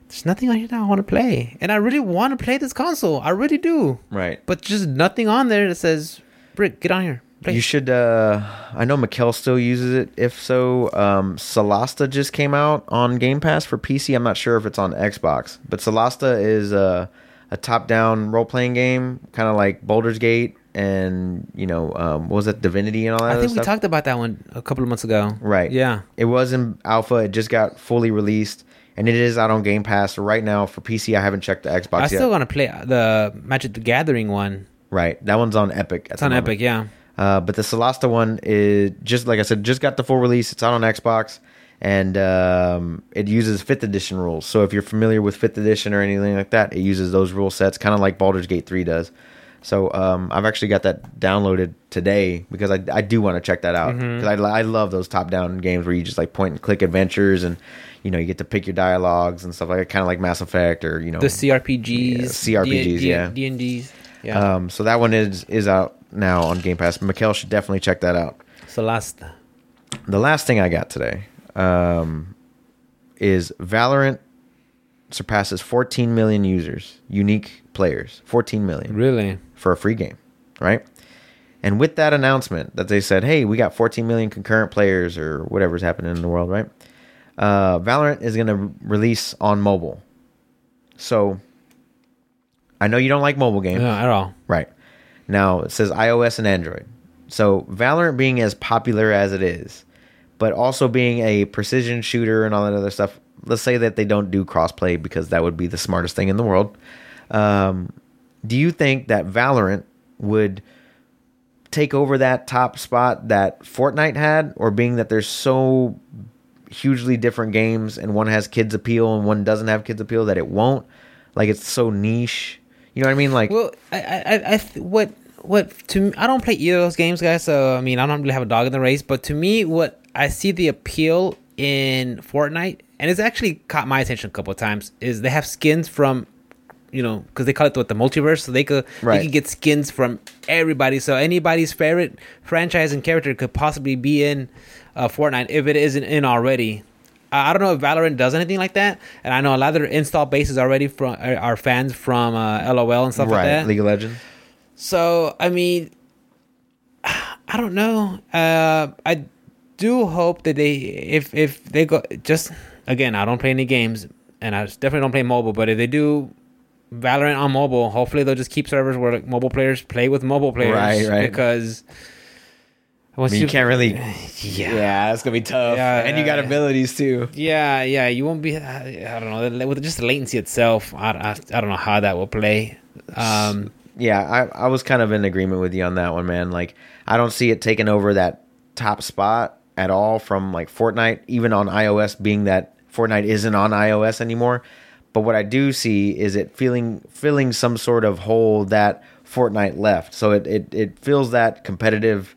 There's nothing on here that I want to play, and I really want to play this console. I really do right. but just nothing on there that says, "Brick, get on here." You should. uh I know Mikkel still uses it. If so, um Solasta just came out on Game Pass for PC. I'm not sure if it's on Xbox, but Solasta is a, a top-down role-playing game, kind of like Baldur's Gate and you know, um, what was it Divinity and all that. I think we stuff? talked about that one a couple of months ago. Right. Yeah. It was in alpha. It just got fully released, and it is out on Game Pass right now for PC. I haven't checked the Xbox I yet. still gonna play the Magic the Gathering one. right, that one's on Epic. at It's on moment. Epic, yeah. Uh, but the Solasta one is just like I said, just got the full release. It's out on Xbox, and um, it uses fifth edition rules. So if you're familiar with fifth edition or anything like that, it uses those rule sets, kind of like Baldur's Gate three does. So um, I've actually got that downloaded today because I, I do want to check that out Mm-hmm. because I, I love those top down games where you just like point and click adventures and you know you get to pick your dialogues and stuff like that, kind of like Mass Effect or you know The CRPGs, Yeah, CRPGs, yeah. D and D's, yeah. um, so that one is is out now on Game Pass. Mikkel should definitely check that out. Celeste. The last thing I got today um, is Valorant surpasses 14 million users, unique players, 14 million Really? for a free game, right? And with that announcement that they said, "Hey, we got 14 million concurrent players or whatever's happening in the world," right? Uh, Valorant is going to release on mobile. So I know you don't like mobile games. No, at all. Right. Now it says iOS and Android. So Valorant being as popular as it is, but also being a precision shooter and all that other stuff, let's say that they don't do crossplay because that would be the smartest thing in the world. Um, do you think that Valorant would take over that top spot that Fortnite had, or being that there's so hugely different games and one has kids appeal and one doesn't have kids appeal that it won't? Like it's so niche. You know what I mean? Like Well, I, I, I, what, what to me, I don't play either of those games, guys. So I mean, I don't really have a dog in the race. But to me, what I see the appeal in Fortnite, and it's actually caught my attention a couple of times, is they have skins from, you know, because they call it what the multiverse, so they could Right. they could get skins from everybody. So anybody's favorite franchise and character could possibly be in uh, Fortnite if it isn't in already. I don't know if Valorant does anything like that, and I know a lot of their install bases already from are fans from uh, LOL and stuff like right, that. League of Legends. So I mean, I don't know. Uh, I do hope that they, if if they go, just again, I don't play any games, and I definitely don't play mobile. But if they do Valorant on mobile, hopefully they'll just keep servers where like mobile players play with mobile players, Right, right. Because I mean, you can't really. yeah. Yeah, that's gonna be tough. Yeah, and you got uh, abilities too. Yeah, yeah, you won't be. I, I don't know with just the latency itself. I, I, I don't know how that will play. Um, Yeah, I, I was kind of in agreement with you on that one, man. Like, I don't see it taking over that top spot at all from like Fortnite, even on iOS, being that Fortnite isn't on iOS anymore. But what I do see is it feeling filling some sort of hole that Fortnite left. So it it, it fills that competitive,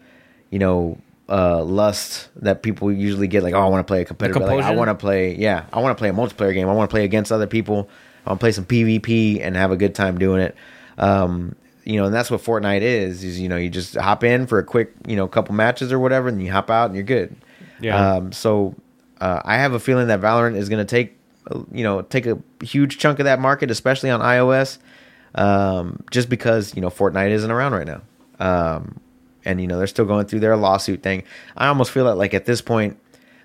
you know, uh, lust that people usually get. Like, oh, I want to play a competitive. Like, I want to play. Yeah, I want to play a multiplayer game. I want to play against other people. I want to play some PvP and have a good time doing it. Um, you know, and that's what Fortnite is. Is you know, you just hop in for a quick, you know, couple matches or whatever, and you hop out and you're good. Yeah. Um, so uh, I have a feeling that Valorant is going to take, you know, take a huge chunk of that market, especially on iOS, um, just because you know Fortnite isn't around right now, um, and you know they're still going through their lawsuit thing. I almost feel that like at this point.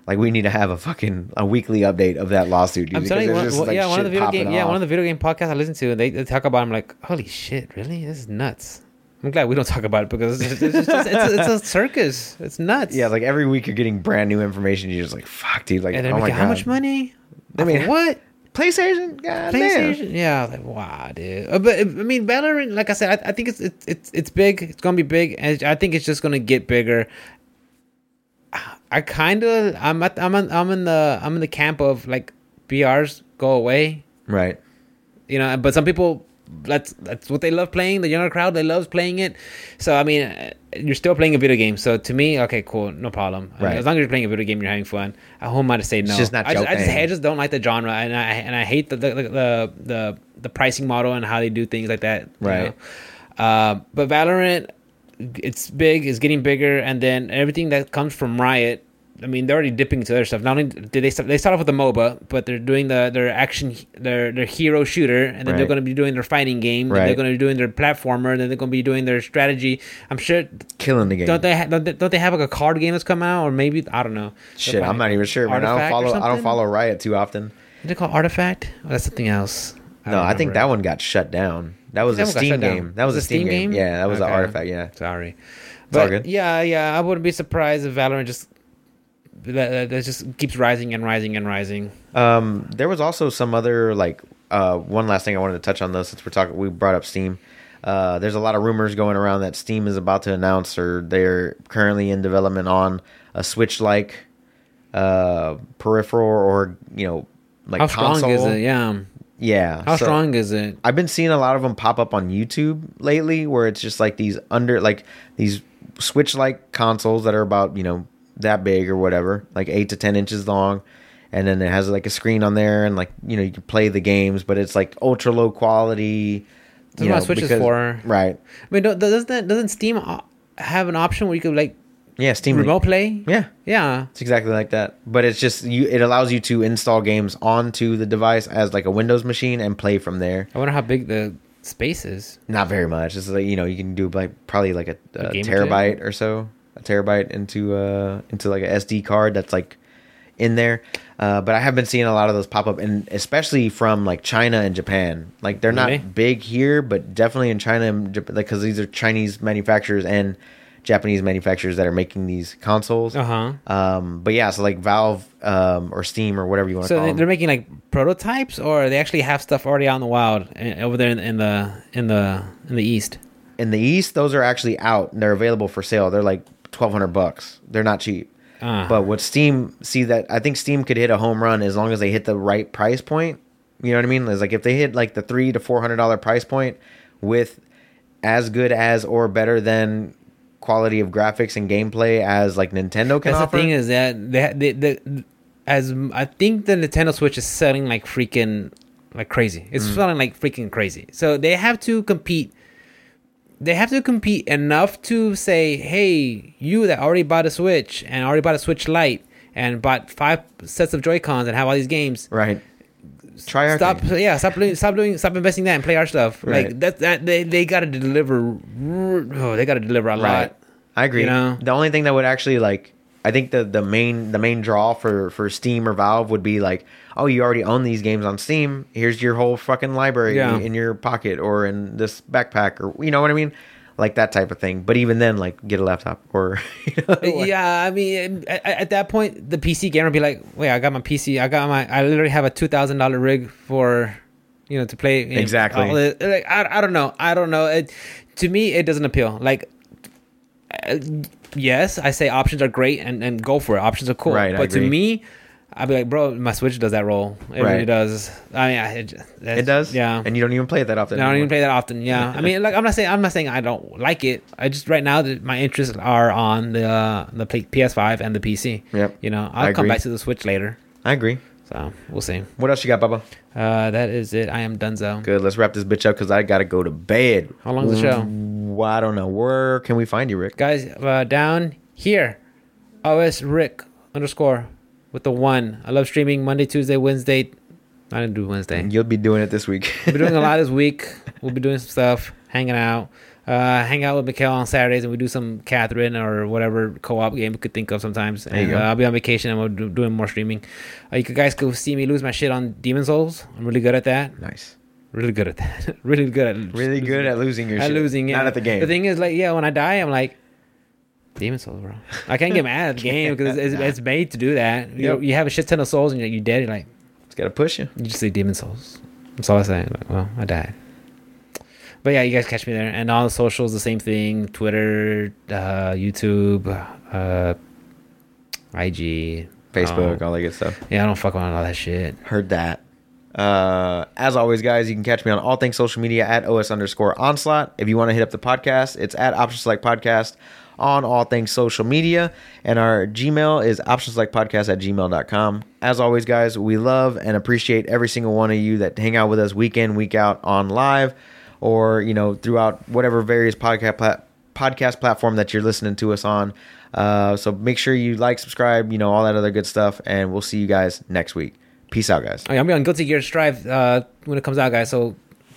Like we need to have a fucking a weekly update of that lawsuit. dude, I'm because telling you, one, just, well, like, yeah, one of the video game, yeah, one of the video game podcasts I listen to, they, they talk about. I'm like, holy shit, really? This is nuts. I'm glad we don't talk about it because it's, it's, it's, just, it's, a, it's a circus. It's nuts. Yeah, like every week you're getting brand new information. You're just like, fuck, dude. Like, oh my god, how much money? I mean, what? PlayStation, god PlayStation? Yeah, like wow, dude. Uh, but I mean, Valorant, like I said, I, I think it's it's it's it's big. It's gonna be big, and I think it's just gonna get bigger. I kind of I'm at I'm in, I'm in the I'm in the camp of like BRs go away. Right. you know. But some people that's that's what they love playing. The younger crowd they loves playing it. So I mean, uh, you're still playing a video game. So to me, okay, cool, no problem. I mean, Right. as long as you're playing a video game, you're having fun. I who am I to say no? just not I just, I just. I just don't like the genre, and I and I hate the the the the, the pricing model and how they do things like that. you Right. know. Uh, but Valorant, it's big, it's getting bigger, and then everything that comes from Riot. I mean, they're already dipping into other stuff. Not only did they start, they start off with the MOBA, but they're doing the their action, their their hero shooter, and then they're going to be doing their fighting game. Then they're going to be doing their platformer. Then they're going to be doing their strategy. I'm sure. Killing the game. Don't they, ha- don't they don't they have like a card game that's come out, or maybe I don't know. Shit, I'm not even sure, man. I don't follow. I don't follow Riot too often. Is it called Artifact? Oh, that's something else. no, I think that one got shut down. That was That a Steam game. That was, a Steam, game. Yeah, that was an artifact. Yeah. Sorry, It's all but good. yeah, yeah, I wouldn't be surprised if Valorant just that, that, just keeps rising and rising and rising. Um, there was also some other like uh, one last thing I wanted to touch on though, since we're talking, we brought up Steam. Uh, there's a lot of rumors going around that Steam is about to announce or they're currently in development on a Switch-like uh, peripheral or you know like How strong is it? Yeah. Yeah. How so- strong is it? I've been seeing a lot of them pop up on YouTube lately, where it's just like these under like these Switch like consoles that are about you know that big or whatever, like eight to ten inches long, and then it has like a screen on there, and like you know you can play the games, but it's like ultra low quality. That's what Switch is for. right? I mean, doesn't that, doesn't Steam uh, have an option where you could like Yeah, Steam remote play? Yeah, Yeah. it's exactly like that. But it's just you. It allows you to install games onto the device as like a Windows machine and play from there. I wonder how big the space is. Not very much. It's like you know you can do like probably like a, a, two? terabyte or so, a terabyte into uh into like a SD card that's like in there. Uh, but I have been seeing a lot of those pop up, and especially from like China and Japan. Like they're Really? not big here, but definitely in China and Japan, like because these are Chinese manufacturers and Japanese manufacturers that are making these consoles. Uh huh. Um, but yeah, so like Valve um, or Steam or whatever you want to So call them. they're making like prototypes, or they actually have stuff already out in the wild eh, over there in, in the in the in the east. in the East, those are actually out and they're available for sale. They're like twelve hundred bucks. They're not cheap. Ah. But what Steam see that I think Steam could hit a home run as long as they hit the right price point. You know what I mean? It's like if they hit like the three to four hundred dollar price point with as good as or better than quality of graphics and gameplay as like Nintendo can That's offer. the thing is that they, they, they as I think the Nintendo Switch is selling like freaking like crazy. It's Mm. selling like freaking crazy. So they have to compete. They have to compete enough to say, "Hey, you that already bought a Switch and already bought a Switch Lite and bought five sets of Joy Cons and have all these games, right. Try our stop. thing. Yeah, stop doing, stop doing, stop investing that and play our stuff. Right. Like that, that they they got to deliver. Oh, they got to deliver a Right. lot. I agree. You know? The only thing that would actually like I think the the main the main draw for for Steam or Valve would be like, oh, you already own these games on Steam. Here's your whole fucking library Yeah. in your pocket or in this backpack or you know what I mean, like that type of thing. But even then, like get a laptop or you know, like- yeah, I mean, at, at that point, the PC gamer would be like, "Wait, I got my PC. I got my. I literally have a two thousand dollar rig for, you know, to play Exactly. Like, I, I don't know. I don't know. It, to me, it doesn't appeal. Like, yes, I say options are great and, and go for it. Options are cool. Right, I but to me, I'd be like, bro, my Switch does that role. It really does. I mean, it, it does. Yeah. and you don't even play it that often. I don't even play that often. Yeah, I mean, like I'm not saying I'm not saying I don't like it. I just right now that my interests are on the uh, the PS5 and the PC. Yep. You know, I I'll come agree. back to the Switch later. I agree. So we'll see. What else you got, Bubba? Uh, that is it. I am Dunzo. Good. Let's wrap this bitch up because I gotta go to bed. How long long's the show? Well, I don't know. Where can we find you, Rick? Guys, uh, down here, OS Rick underscore with the one. I love streaming Monday, Tuesday, Wednesday. I didn't do Wednesday. You'll be doing it this week. We're doing a lot this week. We'll be doing some stuff, hanging out. Uh, hang out with Mikkel on Saturdays, and we do some Catherine or whatever co-op game we could think of sometimes. And, uh, I'll be on vacation and we're do, doing more streaming. Uh, you guys go see me lose my shit on Demon's Souls. I'm really good at that. nice. Really good at that. really good at Really good at losing your at shit. losing. Yeah. Not at the game. The thing is, like, yeah, when I die, I'm like, Demon's Souls, bro. I can't get mad at the game because it's, it's made to do that. You, you have a shit ton of souls and you're, you're dead. You're like, it's gotta push you. you just say Demon's Souls. That's all I say. Like, well, I died. But yeah, you guys catch me there, and all the socials the same thing: Twitter, uh, YouTube, uh, IG, Facebook, um, all that good stuff. yeah, I don't fuck around with all that shit. Heard that. Uh, as always, guys, you can catch me on all things social media at os underscore onslaught. If you want to hit up the podcast, it's at option select podcast on all things social media. And our Gmail is option select podcast at gmail.com. As always, guys, we love and appreciate every single one of you that hang out with us week in, week out on live or, you know, throughout whatever various podcast plat- podcast platform that you're listening to us on. Uh, so make sure you like, subscribe, you know, all that other good stuff. And we'll see you guys next week. Peace out, guys. I'll be on Guilty Gear Strive uh, when it comes out, guys. So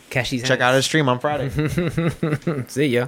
catch these. Check out his stream on Friday. See ya.